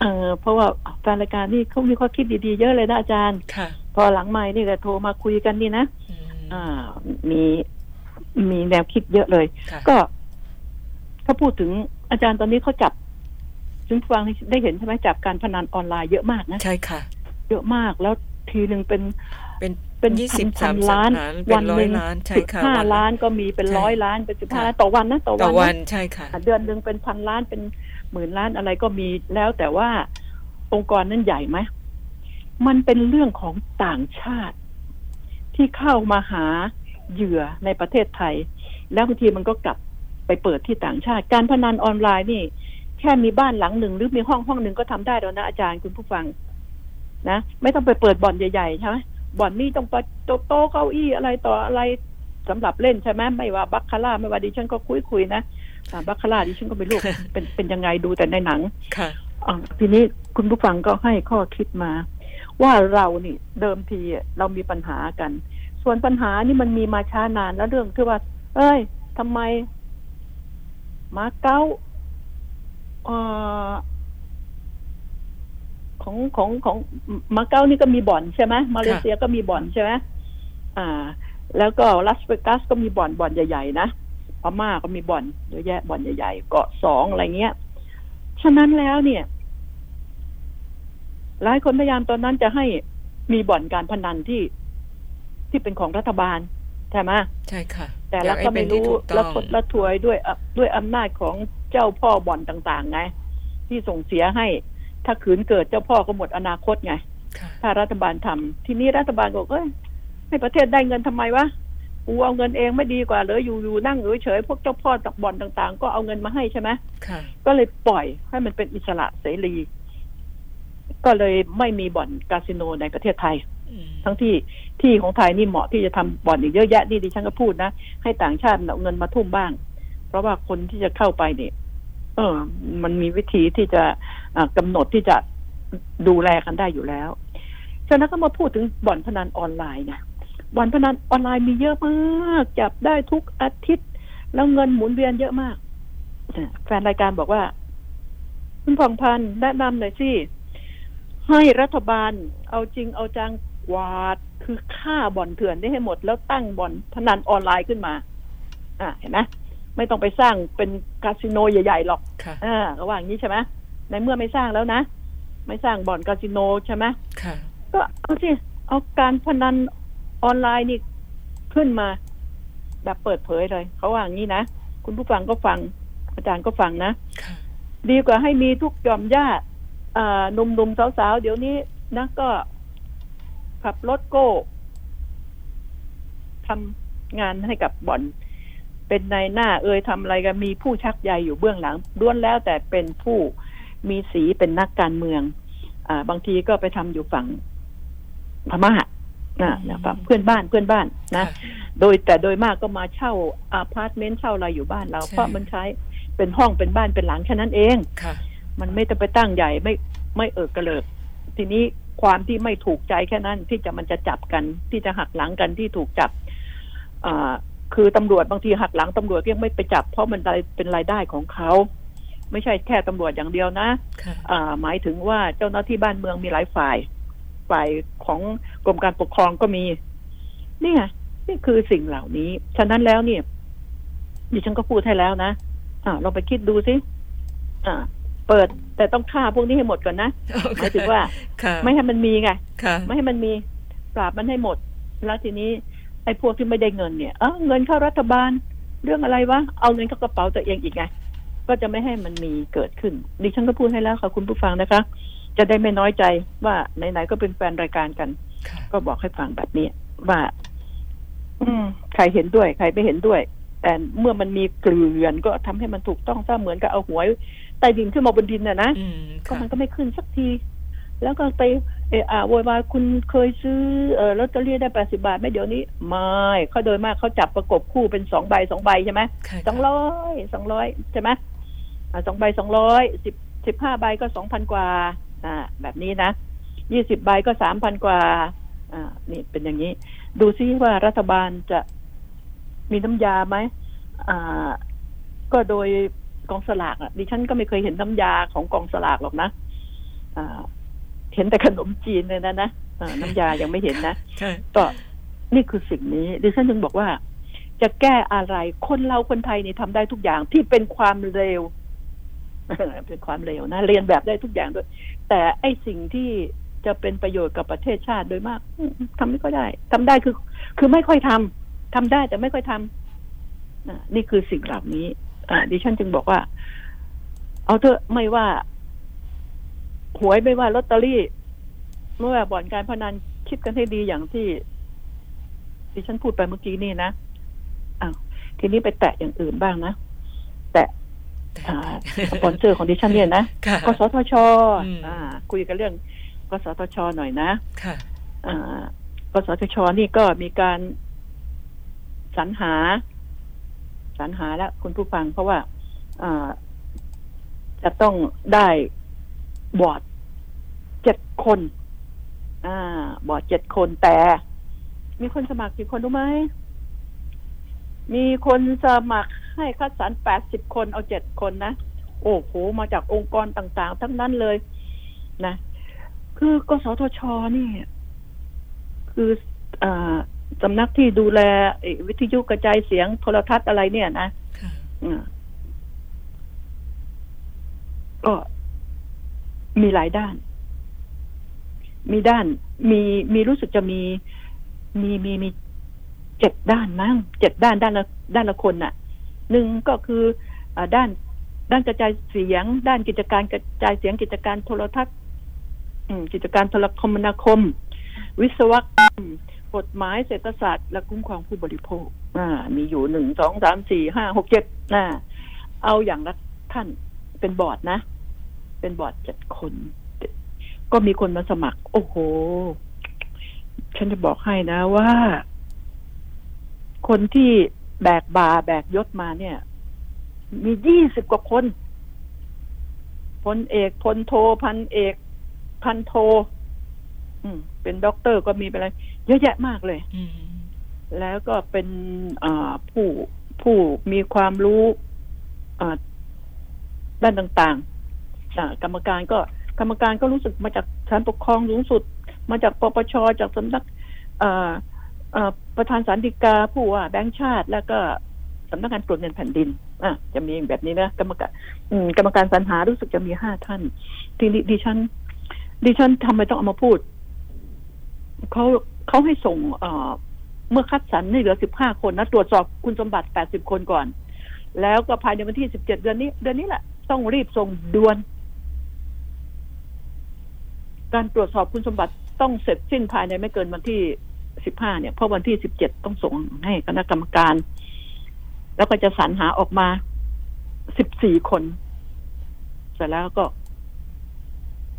เอ่อเพราะว่าแฟนรายการนี่เขามีข้อคิดดีๆ เยอะเลยนะอาจารย์ค่ะพอหลังไม่นี่ก็โทรมาคุยกันนี่นะอืมอ่า มีมีแนวคิดเยอะเลยค่ะก็ถ้าพูดถึงอาจารย์ตอนนี้เขาจับถึงฟังได้เห็นใช่ไหมจับการพนันออนไลน์เยอะมากนะใช่ค่ะ เยอะมากแล้วทีหนึ่งเป็น เป็นเป็นยี่พัสิบนสามล้านล้านเป็นวันร้อหยนึ่งล้านใช่สิบค่ะห้าวันล้านก็มีเป็นใช่ร้อยล้านเป็นสิบห้าค่ะล้านต่อวันนะต่อต่อวัวันนะใช่ค่ะ เดือนหนึ่งเป็นพันล้านเป็นหมื่นล้านอะไรก็มีแล้วแต่ว่าองค์กรนั้นใหญ่ไหมมันเป็นเรื่องของต่างชาติ ที่เข้ามาหาเหยื่อในประเทศไทย แล้วบางทีมันก็กลับไปเปิดที่ต่างชาติ การพนันออนไลน์นี่ แค่มีบ้านหลังหนึ่งหรือมีห้องห้องหนึ่งก็ทำได้แล้วนะอาจารย์คุณผู้ฟังนะไม่ต้องไปเปิดบ่อนใหญ่ๆใช่ไหม บ่อนนี่ต้องไปโต๊ะโต๊ะเก้าอี้อะไรต่ออะไรสำหรับเล่นใช่ไหมไม่ว่าบัคคาร่าไม่ว่าดิฉันก็คุยคุยๆนะอ่าบัคคาร่าดิฉันก็ไม่รู้เป็นเป็นยังไงดูแต่ในหนังค่ะอ่าทีนี้คุณผู้ฟังก็ให้ข้อคิดมา ว่าเรานี่เดิมทีอะเรามีปัญหากัน ส่วนปัญหานี่มันมีมาช้านานแล้วเรื่องที่ว่า เอ้ยทำไมมาเก้าเอ่อ ของของของมาเก้านี่ก็มีบ่อนใช่ไหมมาเลเซียก็มีบ่อนใช่ไหมอ่า แล้วก็ลาสเวกัสก็มีบ่อนบ่อนใหญ่ๆนะพม่าก็มีบ่อนเยอะแยะบ่อนใหญ่ๆเกาะสองอะไรเงี้ยฉะนั้นแล้วเนี่ย หลายคนพยายามตอนนั้นจะให้มีบ่อนการพนันที่ที่เป็นของรัฐบาลใช่ไหมใช่ค่ะ แต่อยเราให้ก็เป็ไม่นที่รู้ถูกละต้องคดละถวยด้วยอะด้วยอำนาจของเจ้าพ่อบ่อนต่าง ๆ ไง ที่ส่งเสียให้ ถ้าขืนเกิดเจ้าพ่อก็หมดอนาคตไงค่ะถ้ารัฐบาลทำทีนี้รัฐบาลบอกเอ้ยให้ประเทศได้เงินทำไมวะกูเอาเงินเองไม่ดีกว่าเหรออยู่อยู่นั่งเฉยๆพวกเจ้าพ่อตักบ่อนต่างๆ ก็เอาเงินมาให้ใช่ไหมค่ะก็เลยปล่อยให้มันเป็นอิสระเสรี ก็เลยไม่มีบ่อนคาสิโนในประเทศไทยอืมทั้งที่ที่ของไทยนี่เหมาะที่จะทำบ่อนอีกเยอะแยะนี่ดิฉันก็พูดนะ ให้ต่างชาติเอาเงินมาทุ่มบ้าง เพราะว่าคนที่จะเข้าไปเนี่ย เออ มันมีวิธีที่จะอ่ากำหนดที่จะดูแลกันได้อยู่แล้วฉะนั้นก็มาพูดถึงบ่อนพนันออนไลน์นะบ่อนพนันออนไลน์มีเยอะมาก จับได้ทุกอาทิตย์ แล้วเงินหมุนเวียนเยอะมาก แฟนรายการบอกว่า คุณผ่องพันธ์แนะนำหน่อยสิให้รัฐบาลเอาจริงเอาจังกวาดคือฆ่าบ่อนเถื่อนได้ให้หมด แล้วตั้งบ่อนพนันออนไลน์ขึ้นมา อ่าเห็นไหม ไม่ต้องไปสร้างเป็นคาสิโนใหญ่ๆหรอกค่ะอ่าก็ว่าอย่างนี้ใช่ไหมในเมื่อไม่สร้างแล้วนะ ไม่สร้างบ่อนคาสิโนใช่ไหมค่ะก็เอาสิเอาการพนันออนไลน์นี่ขึ้นมา แบบเปิดเผยเลยเขาว่าอย่างนี้นะคุณผู้ฟังก็ฟัง อาจารย์ก็ฟังนะค่ะดีกว่าให้มีทุกหย่อมญาติอ่าหนุ่มๆสาวๆ เดี๋ยวนี้นะก็ขับรถโก้ทำงานให้กับบ่อน เป็นนายหน้าเอ่ยทำอะไรกันมีผู้ชักใยอยู่เบื้องหลังล้วนแล้วแต่เป็นผู้มีสีเป็นนักการเมือง อ่า บางทีก็ไปทำอยู่ฝั่งพม่านะนะฝั่งเพื่อนบ้านเพื่อนบ้านนะค่ะโดยแต่โดยมากก็มาเช่าอาพาร์ตเมนต์เช่าอะไรอยู่บ้านเราใช่เพราะมันใช้เป็นห้องเป็นบ้านเป็นหลังแค่นั้นเองค่ะมันไม่ต้องไปตั้งใหญ่ไม่ไม่เอิกกระเลิก ทีนี้ความที่ไม่ถูกใจแค่นั้นที่จะมันจะจับกันที่จะหักหลังกันที่ถูกจับอ่า คือตำรวจบางทีหักหลังตำรวจก็ยังไม่ไปจับ เพราะมันเป็นรายได้ของเขาไม่ใช่แค่ตำรวจอย่างเดียวนะค่ะอ่าหมายถึงว่าเจ้าหน้าที่บ้านเมืองมีหลายฝ่าย ฝ่ายของกรมการปกครองก็มี นี่ไงนี่คือสิ่งเหล่านี้ ฉะนั้นแล้วเนี่ยดิฉันก็พูดให้แล้วนะอ่าลองไปคิดดูสิอ่า เปิดแต่ต้องฆ่าพวกนี้ให้หมดก่อนนะหมายถึงว่าค่ะไม่ให้มันมีไงค่ะไม่ให้มันมี ปราบมันให้หมด แล้วทีนี้ ไอ้พวกที่ไม่ได้เงินเนี่ย เออเงินเข้ารัฐบาล เรื่องอะไรวะ เอาเงินเข้ากระเป๋าตัวเองอีกไง ก็จะไม่ให้มันมีเกิดขึ้น ดิฉันก็พูดให้แล้วค่ะคุณผู้ฟังนะคะ จะได้ไม่น้อยใจว่าไหนๆก็เป็นแฟนรายการกันค่ะก็บอกให้ฟังแบบนี้ว่า อืม ใครเห็นด้วย ใครไม่เห็นด้วย แต่เมื่อมันมีเกลื่อนก็ทำให้มันถูกต้องถ้าเหมือนกับเอาหวยใต้ดินขึ้นมาบนดินน่ะนะอืมก็ค่ะมันก็ไม่ขึ้นสักที แล้วก็ไป เอออ่าโวยวายคุณเคยซื้อเออลอตเตอรี่ได้แปดสิบาทไหมเดี๋ยวนี้ไม่เขาโดยมากเขาจับประกบคู่เป็นสองใบสองใบใช่ไหมค่ะสองร้อยสองร้อยใช่ไหมอ่าสองใบสองร้อยสิบสิบห้าใบก็สองพันกว่า อ่า แบบนี้นะยี่สิบใบก็สามพันกว่า อ่า นี่เป็นอย่างนี้ ดูซิว่ารัฐบาลจะมีน้ำยาไหมอ่า ก็โดยกองสลากอะดิฉันก็ไม่เคยเห็นน้ำยาของกองสลากหรอกนะอ่า เห็นแต่ขนมจีนเลยนะนะอ่าน้ำยายังไม่เห็นนะค่ะก็นี่คือสิ่งนี้ดิฉันถึงบอกว่า จะแก้อะไรคนเราคนไทยนี่ทำได้ทุกอย่างที่เป็นความเร็วเป็นความเร็วนะเรียนแบบได้ทุกอย่างด้วย แต่ไอ้สิ่งที่จะเป็นประโยชน์กับประเทศชาติโดยมากอืมทำไม่ค่อยได้ทำได้คือ คือไม่ค่อยทำทำได้แต่ไม่ค่อยทำอ่านี่คือสิ่งเหล่านี้ อ่าดิฉันจึงบอกว่า เอาเถอะไม่ว่า หวยไม่ว่าลอตเตอรี่ไม่ว่าบ่อนการพนันคิดกันให้ดีอย่างที่ดิฉันพูดไปเมื่อกี้นี่นะอ้าวทีนี้ไปแตะอย่างอื่นบ้างนะ แตะอ่าสปอนเซอร์ของดิฉันเนี่ยนะค่ะกสทชอืมอ่า คุยกันเรื่องกสทชหน่อยนะค่ะอ่ากสทชนี่ก็มีการสรรหาสรรหาแล้วคุณผู้ฟังเพราะว่าอ่าจะต้องได้บอร์ดเจ็ดคน อ่า บอร์ดเจ็ดคนแต่ มีคนสมัครกี่คนรู้ไหม มีคนสมัครให้คัดสรรแปดสิบคนเอาเจ็ดคนนะ โอ้โห มาจากองค์กรต่างๆ ทั้งนั้นเลย นะ คือกสทช นี่ คืออ่าสำนักที่ดูแลไอ้วิทยุกระจายเสียงโทรทัศน์อะไรเนี่ยนะค่ะอ่าก็มีหลายด้าน มีด้านมีมีรู้สึกจะมีมีมีมีเจ็ดด้านมั้งเจ็ดด้านด้านละด้านละคนน่ะหนึ่งก็คืออด้านด้านกระจายเสียง ด้านกิจการกระจายเสียงกิจการโทรทัศน์อืมกิจการโทรคมนาคม วิศวกรรมกฎหมายเศรษฐศาสตร์ และคุ้มครองผู้บริโภค อ่า มีอยู่หนึ่งสองสามสี่ห้าหกเจ็ดอ่าเอาอย่างละท่านเป็นบอร์ดนะ เป็นบอร์ดเจ็ดคน ก็มีคนมาสมัคร โอ้โห ฉันจะบอกให้นะว่า คนที่แบกบาแบกยศมาเนี่ย มียี่สิบกว่าคนพลเอกพลโทพันเอกพันโท อืม เป็นด็อกเตอร์ก็มีไปอะไร เยอะแยะมากเลยอืมแล้วก็เป็นอ่าผู้ผู้มีความรู้อ่าด้านต่างๆอ่ากรรมการก็ กรรมการก็รู้สึกมาจากศาลปกครองสูงสุด มาจากปปชจากสำนักประธานศาลฎีกาผู้ว่าแบงค์ชาติ แล้วก็สำนักงานตรวจเงินแผ่นดินอะจะมีแบบนี้นะกรรมการกรรมการสรรหารู้สึกจะมีห้าท่าน ทีนี้ดิฉัน ดิฉันทำไมต้องเอามาพูดเขาเขาให้ส่งเอ่อเมื่อคัดสรรให้เหลือ15คนนะตรวจสอบคุณสมบัติ80คนก่อน แล้วก็ภายในวันที่17เดือนนี้ เดือนนี้แหละต้องรีบส่งด่วน การตรวจสอบคุณสมบัติต้องเสร็จสิ้นภายในไม่เกินวันที่15เนี่ย เพราะวันที่17ต้องส่งให้คณะกรรมการ แล้วก็จะสรรหาออกมา14คน เสร็จแล้วก็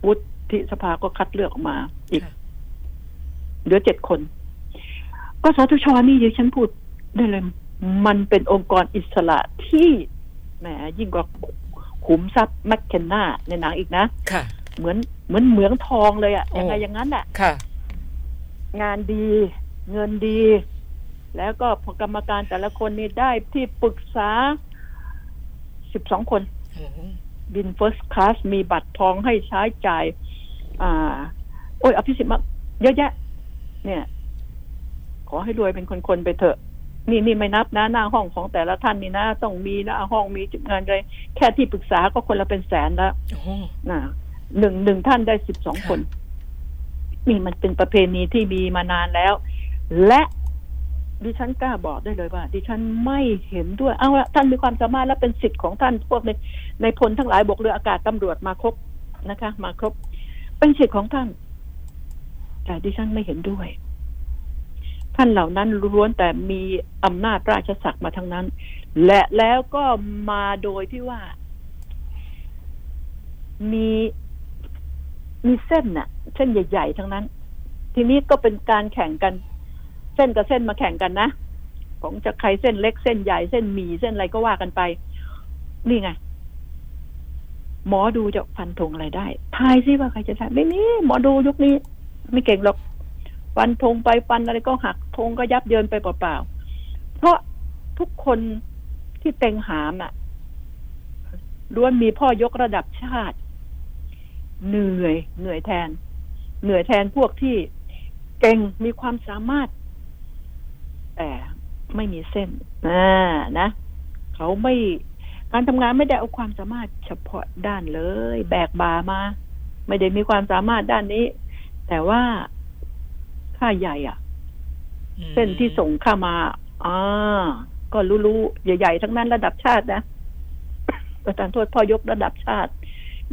วุฒิสภาก็คัดเลือกออกมา อีกค่ะเหลือเจ็ดคน ก็สทชนี่ดิฉันพูดได้เลย มันเป็นองค์กรอิสระที่แหมยิ่งกว่าขุมทรัพย์แมคเคนนาในหนังอีกนะ ค่ะ เหมือน เหมือนเหมืองทองเลยอะโอ้ยังไงอย่างนั้นอะค่ะ งานดี เงินดี แล้วก็พอกรรมการแต่ละคนนี่ได้ที่ปรึกษาสิบสองคนโอ้โหบินเฟิร์สคลาสมีบัตรทองให้ใช้จ่าย อ่า โอ้ยอภิสิทธิ์มากเยอะแยะ เนี่ย ขอให้รวยเป็นคนๆไปเถอะ นี่นี่ไม่นับนะหน้าห้องของแต่ละท่านนี่นะต้องมีหน้าห้องมีจุดงานอะไรแค่ที่ปรึกษาก็คนละเป็นแสนแล้วโอ้โหนะ หนึ่งหนึ่งท่านได้สิบสองค่ะคน นี่มันเป็นประเพณีที่มีมานานแล้ว และดิฉันกล้าบอกได้เลยว่า ดิฉันไม่เห็นด้วยเอาละท่านมีความสามารถและเป็นสิทธิ์ของท่านพวกในในพลทั้งหลายบกเรืออากาศตำรวจมาครบนะคะ มาครบ เป็นสิทธิ์ของท่าน แต่ดิฉันไม่เห็นด้วย ท่านเหล่านั้นล้วนแต่มีอำนาจราชศักดิ์มาทั้งนั้น และแล้วก็มาโดยที่ว่า มี มีเส้นน่ะ เส้นใหญ่ ๆ ทั้งนั้น ทีนี้ก็เป็นการแข่งกัน เส้นกับเส้นมาแข่งกันนะของจะใครเส้นเล็กเส้นใหญ่เส้นหมี่เส้นอะไรก็ว่ากันไป นี่ไง หมอดูจะฟันธงอะไรได้ทายซิว่าใครจะได้ไม่มีหมอดูยุคนี้ ไม่เก่งหรอกฟันธงไปฟันอะไรก็หักธงก็ยับเยินไปเปล่าๆเพราะทุกคนที่เต็งหามอะล้วนมีพ่อยกระดับชาติ เหนื่อยเหนื่อยแทน เหนื่อยแทนพวกที่เก่งมีความสามารถ แต่ไม่มีเส้นนะนะเขาไม่การทำงานไม่ได้เอาความสามารถเฉพาะด้านเลย แบกบามา ไม่ได้มีความสามารถด้านนี้ แต่ว่าค่าใหญ่อะอืมเส้นที่ส่งเข้ามาอ่าก็รู้ๆใหญ่ ๆ ทั้งนั้นระดับชาตินะประธานโทษพ่อยกระดับชาติ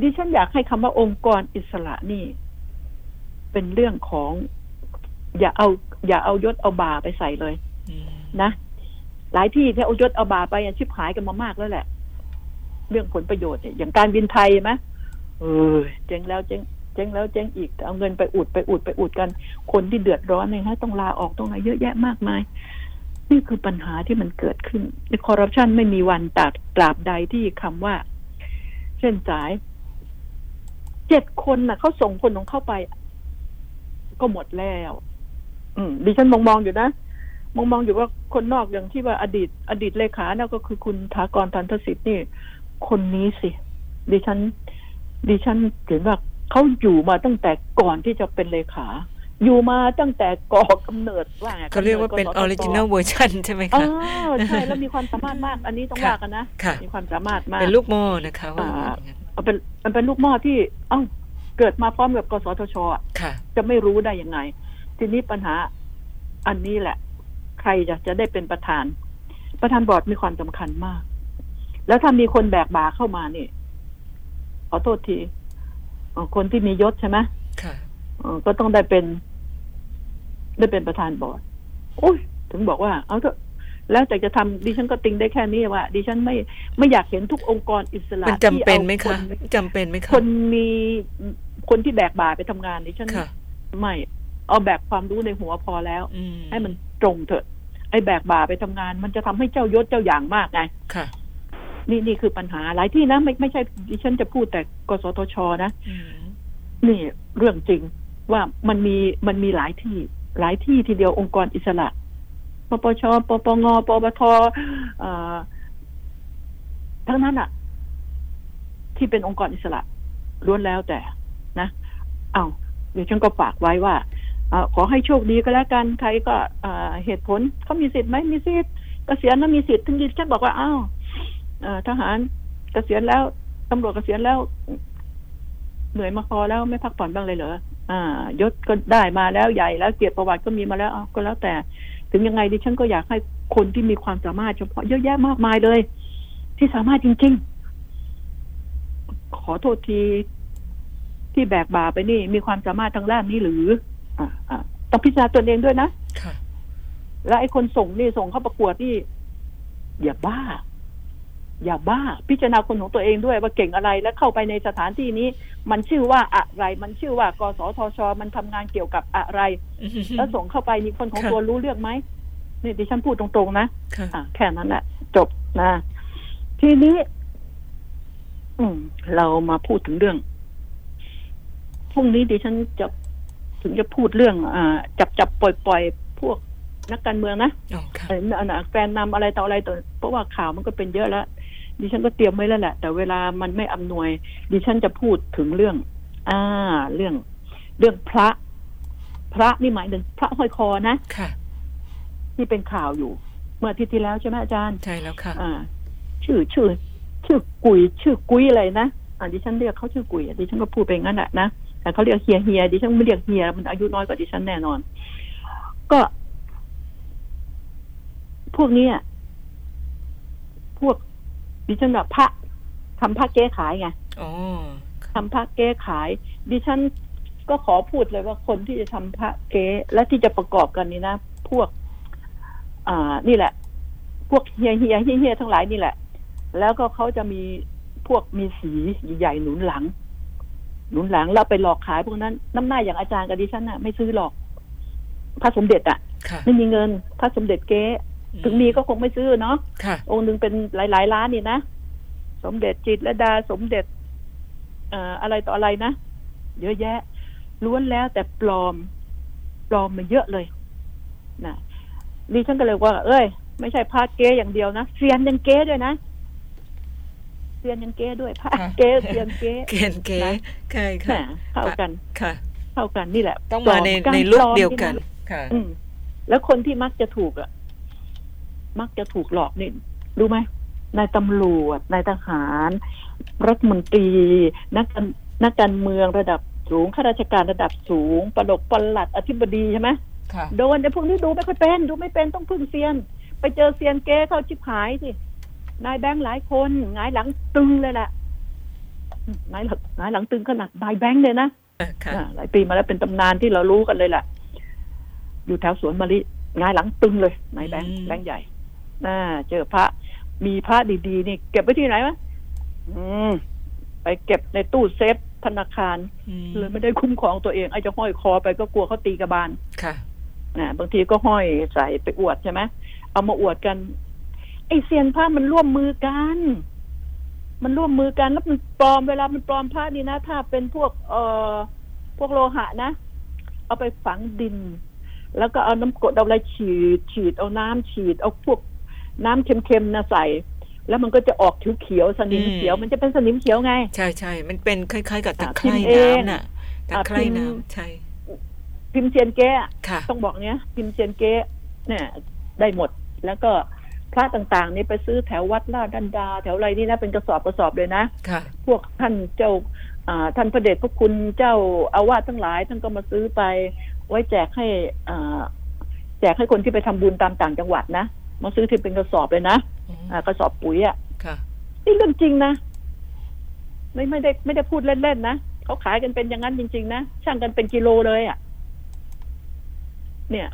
ดิฉันอยากให้คำว่าองค์กรอิสระนี่ เป็นเรื่องของ อย่าเอา อย่าเอายศเอาบาไปใส่เลยอืมนะหลายที่ที่เอายศเอาบาไปอะชิบหายกันมามากแล้วแหละ เรื่องผลประโยชน์เนี่ยอย่างการบินไทยไหมเออเจ๊งแล้วเจ๊งเจ๊งแล้วเจ๊งอีกเอาเงินไปอุดไปอุดไปอุดกัน คนที่เดือดร้อนเนี่ยฮะต้องลาออกต้องอะไรเยอะแยะมากมาย นี่คือปัญหาที่มันเกิดขึ้นคอร์รัปชันไม่มีวันตัดตราบใดที่คำว่า เส้นสาย เจ็ดคนน่ะเขาส่งคนของเข้าไป ก็หมดแล้ว อืมดิฉันมองมองๆอยู่นะมองมองๆอยู่ว่าคนนอกอย่างที่ว่าอดีต อดีตเลขาน่ะก็คือคุณฐากรตัณฑสิทธิ์นี่ คนนี้สิดิฉันดิฉันเห็นว่าเขาอยู่มาตั้งแต่ก่อนที่จะเป็นเลขา อยู่มาตั้งแต่ก่อกำเนิดว่าไงเขาเรียกว่าเป็น original version ใช่ไหมอ๋อคะใช่แล้วมีความสามารถมาก อันนี้ต้องค่ะว่ากันนะค่ะมีความสามารถมากเป็นลูกหม้อนะคะว่า อ่าอย่างนั้นเอาเป็นมันเป็นลูกหม้อที่ เอ้าเกิดมาพร้อมกับกสทชอะค่ะ จะไม่รู้ได้ยังไง ทีนี้ปัญหาอันนี้แหละ ใครจะจะได้เป็นประธาน ประธานบอร์ดมีความสำคัญมาก แล้วถ้ามีคนแบกบาเข้ามานี่ขอโทษทีเอ่อคนที่มียศใช่ไหมค่ะเอ่อก็ต้องได้เป็น ได้เป็นประธานบอร์ดโอ้ยถึงบอกว่า เอาเถอะ แล้วแต่จะทำดิฉันก็ติงได้แค่นี้ว่า ดิฉันไม่ไม่อยากเห็นทุกองค์กรอิสระมันจำเป็นไหมที่คะอาจำเป็นไหมคคะนมีคนที่แบกบาไปทำงานดิฉันค่ะไม่เอาแบกความรู้ในหัวพอแล้วอืมให้มันตรงเถอะ ไอ้แบกบ่าไปทำงาน มันจะทำให้เจ้ายศเจ้าอย่างมากไงค่ะ นี่นี่คือปัญหาหลายที่นะไม่ไม่ใช่ดิฉันจะพูดแต่กสทชนะอืมนี่เรื่องจริงว่ามันมีมันมีหลายที่ หลายที่ทีเดียวองค์กรอิสระ ปปชปปงปปททั้งนั้นอะที่เป็นองค์กรอิสระล้วนแล้วแต่นะเอาเดี๋ยวฉันก็ฝากไว้ว่าอขอให้โชคดีก็แล้วกันใครก็เหตุผลเขามีสิทธิ์ไหมมีสิทธิ์เกษียณแล้วมีสิทธิ์ถึงดิฉันบอกว่าอ้าวทหารเกษียณแล้วตำรวจเกษียณแล้วเหนื่อยมาพอแล้วไม่พักผ่อนบ้างเลยเหรออ่ายศก็ได้มาแล้วใหญ่แล้วเกียรติประวัติก็มีมาแล้วก็แล้วแต่ ถึงยังไงดิฉันก็อยากให้คนที่มีความสามารถเฉพาะเยอะแยะมากมายเลย ที่สามารถจริง ๆ ขอโทษทีที่แบกบ่าไปนี่ มีความสามารถทางด้านนี้หรือ อ่าอ่าต้องพิจารณาตนเองด้วยนะค่ะแล้วไอ้คนส่งนี่ส่งเข้าประกวดนี่อย่าบ้า อย่าบ้า พิจารณาคนของตัวเองด้วยว่าเก่งอะไรแล้วเข้าไปในสถานที่นี้ มันชื่อว่าอะไร มันชื่อว่ากสทช มันทำงานเกี่ยวกับอะไร แล้วส่งเข้าไปนี่คนของค่ะตัวรู้เรื่องไหมนี่ดิฉันพูดตรงๆนะค่ะอะแค่นั้นแหละจบนะ ทีนี้ อืม เรามาพูดถึงเรื่องพรุ่งนี้ดิฉันจะถึงจะพูดเรื่องอ่าจับจับปล่อยปล่อยพวกนักการเมืองนะอ๋อค่ะเออน่ะแฟนนำอะไรต่ออะไรต่อเพราะว่าข่าวมันก็เป็นเยอะแล้ว ดิฉันก็เตรียมไว้แล้วแหละ แต่เวลามันไม่อำนวย ดิฉันจะพูดถึงเรื่อง อ่า เรื่อง เรื่องพระ พระนี่หมายถึงพระห้อยคอนะค่ะที่เป็นข่าวอยู่ เมื่ออาทิตย์ที่แล้วใช่ไหมอาจารย์ใช่แล้วค่ะ อ่า ชื่อชื่อ ชื่อกุย ชื่อกุ้ยอะไรนะอ่าดิฉันเรียกเขาชื่อกุยอะดิฉันก็พูดไปงั้นแหละนะแต่เขาเรียกเฮียเฮียดิฉันไม่เรียกเฮียมันอายุน้อยกว่าดิฉันแน่นอน ก็ พวกเนี้ยพวก ดิฉันแบบพระทำพระเก๊ขายไงอ๋อทำพระเก๊ขาย ดิฉันก็ขอพูดเลยว่าคนที่จะทำพระเก๊และที่จะประกอบกันนี่นะ พวก อ่า นี่แหละ พวกเฮียเฮียเฮียเฮียทั้งหลายนี่แหละ แล้วก็เขาจะมีพวกมีสีใหญ่ๆหนุนหลัง หนุนหลังแล้วไปหลอกขายพวกนั้น น้ำหน้าอย่างอาจารย์กับดิฉันน่ะไม่ซื้อหรอกพระสมเด็จอะค่ะไม่มีเงินพระสมเด็จเก๊ ถึงมีก็คงไม่ซื้อเนาะค่ะ องค์หนึ่งเป็นหลายๆล้านนี่นะ สมเด็จจิตรลดาสมเด็จเอ่ออะไรต่ออะไรนะ เยอะแยะ ล้วนแล้วแต่ปลอม ปลอมมาเยอะเลยนะดิฉันก็เลยว่า เอ้ย ไม่ใช่พระเก๊อย่างเดียวนะเซียนยังเก๊ด้วยนะเซียนยังเก๊ด้วยพระค่ะเก๊เซียนเก๊เกณฑ์เก๋นะใช่แหมค่ะเข้ากันค่ะ เข้ากันนี่แหละ ต้องมาในปลในรลุคปลอมเดียวกันที่ค่ะอืมแล้วคนที่มักจะถูกอะ มักจะถูกหลอกนี่รู้ไหมนายตำรวจนายทหาร รัฐมนตรี นักการนักการเมืองระดับสูงข้าราชการระดับสูงประดกปลัดอธิบดีใช่ไหมค่ะโดนแต่พวกนี้ดูไม่ค่อยเป็น ดูไม่เป็นต้องพึ่งเซียน ไปเจอเซียนเก้เข้าชิบหายสินายแบงค์หลายคนหงายหลังตึงเลยแหละอืมหงายหลังหงายหลังตึงขนาดนายแบงค์เลยนะค่ะอ่าหลายปีมาแล้วเป็นตำนานที่เรารู้กันเลยแหละอยู่แถวสวนมะลิหงายหลังตึงเลยนายแบงค์อืมแบงค์ใหญ่ น่าเจอพระ มีพระดีๆนี่ เก็บไว้ที่ไหนวะอืม ไปเก็บในตู้เซฟธนาคารอืมเลยไม่ได้คุ้มครองตัวเองไอ้จะห้อยคอไปก็กลัวเขาตีกระบาลค่ะนะบางทีก็ห้อยใส่ไปอวดใช่ไหมเอามาอวดกัน ไอเซียนพระมันร่วมมือกัน มันร่วมมือกันแล้วมันปลอมเวลามันปลอมพระนี่นะถ้าเป็นพวก เอ่อพวกโลหะนะเอาไปฝังดิน แล้วก็เอาน้ำกรดเอาอะไรฉีด ฉีดเอาน้ำฉีด เอาพวก น้ำเค็มๆนะใส่แล้วมันก็จะออกเขียวๆสนิมเขียวอืมมันจะเป็นสนิมเขียวไง ใช่ใช่มันเป็นคล้ายๆ กับตะอะไคร่พิมพ์เองน้ำน่ะตะไคร่อะพิมพ์น้ำใช่ พิมพ์เซียนแก้ค่ะต้องบอกเนี้ย พิมพ์เซียนเก๊เนี่ย ได้หมด แล้วก็พระต่างๆนี่ไปซื้อแถววัดลาดดันดา แถวอะไรนี่นะเป็นกระสอบกระสอบเลยนะค่ะ พวกท่านเจ้าอ่าท่านพระเดชพระคุณเจ้าอาวาสทั้งหลาย ท่านก็มาซื้อไป ไว้แจกให้อ่าแจกให้คนที่ไปทำบุญตามต่างจังหวัดนะ มาซื้อที่เป็นกระสอบเลยนะอืมอ่ากระสอบปุ๋ยอะค่ะนี่เรื่องจริงนะไม่ไม่ได้ไม่ได้พูดเล่นๆนะเขาขายกันเป็นอย่างนั้นจริง ๆ นะช่างกันเป็นกิโลเลยอะเนี่ย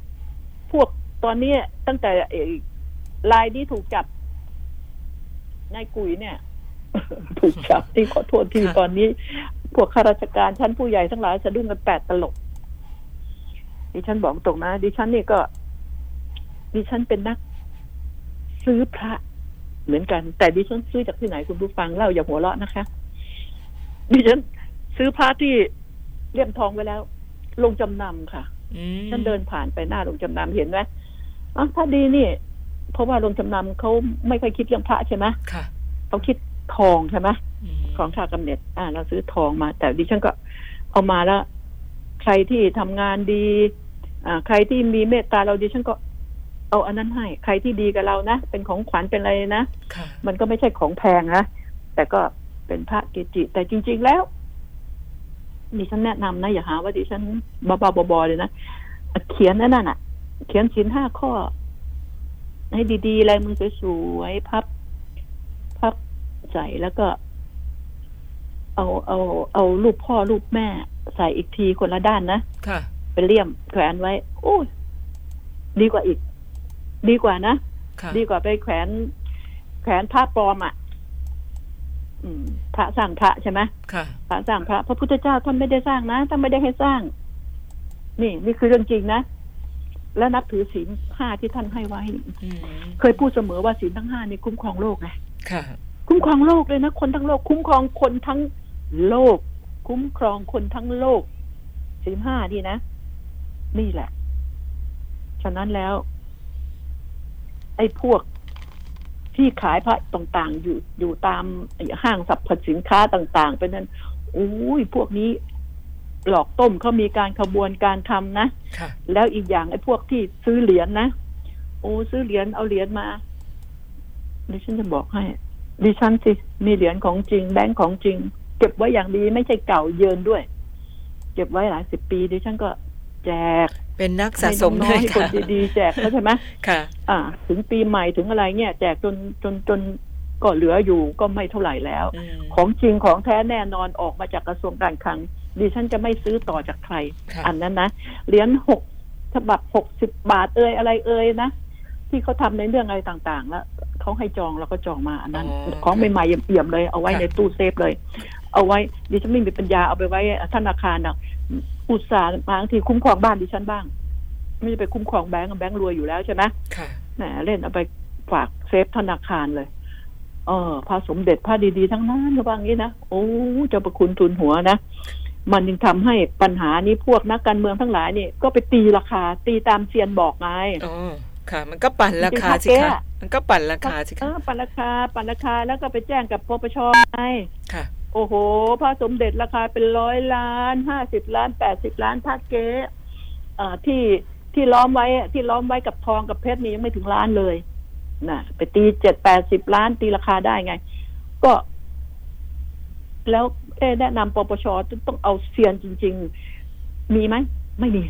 พวกตอนนี้ตั้งแต่เอ่อลายนี้ถูกจับนายกุยเนี่ย ถูกจับที่ขอโทษทีค่ะตอนนี้ พวกข้าราชการชั้นผู้ใหญ่ทั้งหลายสะดุ้งกันแปดตลกดิฉันบอกตรงนะดิฉันนี่ก็ดิฉันเป็นนัก ซื้อพระเหมือนกัน แต่ดิฉันซื้อจากที่ไหนคุณผู้ฟังเล่าอย่าหัวเราะนะคะ ดิฉันซื้อพระที่เลี่ยมทองไว้แล้ว ลงจำนำค่ะอืมฉันเดินผ่านไปหน้าโรงจำนำเห็นไหมอ๋อถ้าดีนี่ เพราะว่าโรงจำนำเขาไม่ค่อยคิดเรื่องพระใช่ไหมค่ะเขาคิดทองใช่ไหมอืมของค่ากำเนิดอ่า เราซื้อทองมา แต่ดิฉันก็เอามาแล้ว ใครที่ทำงานดี อ่า ใครที่มีเมตตาเราดิฉันก็ เอาอันนั้นให้ ใครที่ดีกับเรานะ เป็นของขวัญเป็นอะไรนะค่ะมันก็ไม่ใช่ของแพงนะแต่ก็เป็นพระเกจิ แต่จริง ๆแล้วดิฉันแนะนำนะ อย่าหาว่าดิฉันบ้าๆบอๆเลยนะเขียนนั่นน่ะ เขียนศีลห้าข้อ ให้ดีๆลายมือสวยๆพับ พับใส่แล้วก็ เอาเอาเอารูปพ่อรูปแม่ ใส่อีกทีคนละด้านนะค่ะเป็นเลี่ยมแขวนไว้ โอ้ยดีกว่าอีก ดีกว่านะค่ะดีกว่าไปแขวนแขวนผ้าปลอมอะอืมพระสร้างพระใช่ไหมค่ะพระสร้างพระ พระพุทธเจ้าท่านไม่ได้สร้างนะท่านไม่ได้ให้สร้าง นี่นี่คือเรื่องจริงนะและนับถือศีลห้าที่ท่านให้ไว้อืมเคยพูดเสมอว่าศีลทั้งห้านี่คุ้มครองโลกไงค่ะคุ้มครองโลกเลยนะคนทั้งโลก คุ้มครองคนทั้งโลก คุ้มครองคนทั้งโลกศีลห้านี่นะ นี่แหละ ฉะนั้นแล้ว ไอ้พวกที่ขายพระต่างๆ อยู่อยู่ตามห้างสรรพสินค้าต่างๆ เป็นนั้นอุ้ยพวกนี้หลอกต้มเขามีการขบวนการทำนะค่ะแล้วอีกอย่างไอ้พวกที่ซื้อเหรียญนะโอ้ซื้อเหรียญเอาเหรียญมาดิฉันจะบอกให้ดิฉันสิมีเหรียญของจริงแบงค์ของจริง เก็บไว้อย่างดีไม่ใช่เก่าเยินด้วย เก็บไว้หลายสิบปีดิฉันก็แจก เป็นนักสะสมให้น้ด้อวยงๆให้คนค่ะดีๆแจกเขาใช่ไหมค่ะ อ่า ถึงปีใหม่ถึงอะไรเนี่ย แจกจนจนจนก็เหลืออยู่ก็ไม่เท่าไหร่แล้วอืมของจริงของแท้แน่นอนออกมาจากกระทรวงการคลังดิฉันจะไม่ซื้อต่อจากใครค่ะอันนั้นนะเหรียญหกฉบับหกสิบบาทเอ่ยอะไรเอ่ยนะที่เขาทำในเรื่องอะไรต่างๆ แล้วเขาให้จองแล้วก็จองมาอันนั้น ของใหม่ๆเอี่ยมๆเลย เอาไว้ในตู้เซฟเลย เอาไว้ดิฉันไม่มีปัญญาเอาไปไว้ธนาคารนะ อุตส่าห์บางทีคุ้มครองบ้านดิฉันบ้าง ไม่ได้ไปคุ้มครองแบงก์แบงก์รวยอยู่แล้วใช่ไหมค่ะแหมเล่นเอาไปฝากเซฟธนาคารเลย เออพระสมเด็จพระดีๆทั้งนั้นระวังนี้นะโอ้เจ้าประคุณทุนหัวนะมันยังทำให้ปัญหานี้พวกนักการเมืองทั้งหลายนี่ก็ไปตีราคา ตีตามเซียนบอกไงอ๋อค่ะ มันก็ปั่นราคาสิจริงๆคะค่ะมันก็ปั่นราคาสิเอคะอปั่นราคา ปั่นราคาแล้วก็ไปแจ้งกับปปชไงค่ะ โอ้โหพระสมเด็จราคาเป็นร้อยล้านห้าสิบล้านแปดสิบล้านพระเก๊ที่ที่ล้อมไว้ที่ล้อมไว้กับทองกับเพชรนี่ยังไม่ถึงล้านเลยน่ะไปตีเจ็ดแปดสิบล้านตีราคาได้ไง ก็ แล้วแนะนำปปชต้องเอาเซียนจริง ๆ มีไหมไม่มี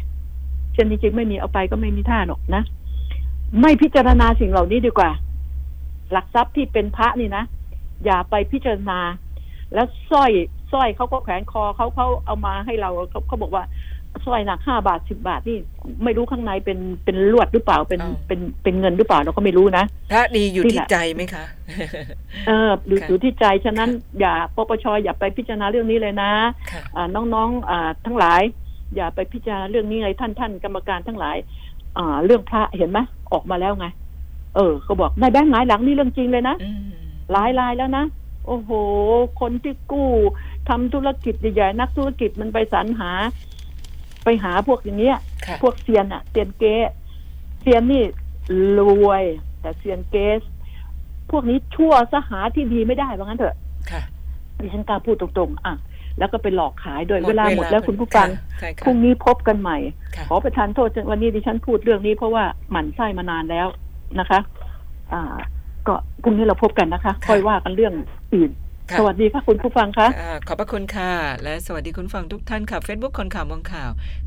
เซียนจริงๆไม่มีเอาไปก็ไม่มีท่าหรอกนะไม่พิจารณาสิ่งเหล่านี้ดีกว่า หลักทรัพย์ที่เป็นพระนี่นะอย่าไปพิจารณา แล้วสร้อยสร้อยเขาก็แขวนคอเขาเขาเอามาให้เราเขาเขาบอกว่าสร้อยหนักห้าบาทสิบบาทนี่ ไม่รู้ข้างในเป็นเป็นลวดหรือเปล่าเป็นอ้าวเป็นเป็นเงินหรือเปล่าเราก็ไม่รู้นะพระดีอยู่นี่ที่แหละใจไหมคะเอออยู่ค่ะอยู่ที่ใจฉะนั้นค่ะอย่าปปชอย่าไปพิจารณาเรื่องนี้เลยนะค่ะอ่าน้องๆอ่าทั้งหลาย อย่าไปพิจารณาเรื่องนี้เลยท่านท่านกรรมการทั้งหลาย อ่า เรื่องพระเห็นไหมออกมาแล้วไง เออเขาบอกนายแบงค์หงายหลังนี่เรื่องจริงเลยนะอืมหลายรายแล้วนะ โอ้โห คนที่กู้ทำธุรกิจใหญ่ๆนักธุรกิจมันไปสรรหา ไปหาพวกอย่างเงี้ยค่ะพวกเซียนอะเซียนเก๊เซียนนี่รวย แต่เซียนเก๊พวกนี้ชั่วสหาที่ดีไม่ได้ว่างั้นเถอะค่ะดิฉันกล้าพูดตรงๆ อะ แล้วก็ไปหลอกขายโดยหมดเวลาหมดแล้วเวลาคุณผู้ฟังค่ะใช่ค่ะพรุ่งนี้พบกันใหม่ค่ะขอประทานโทษวันนี้ดิฉันพูดเรื่องนี้เพราะว่าหมั่นไส้มานานแล้วนะคะ อ่า ก็พรุ่งนี้เราพบกันนะคะ ค่อยว่ากันเรื่อง อื่นค่ะสวัสดีค่ะคุณผู้ฟังคะอ่าขอบพระคุณค่ะ และสวัสดีคุณฟังทุกท่านค่ะ Facebook คนข่าวมองข่าว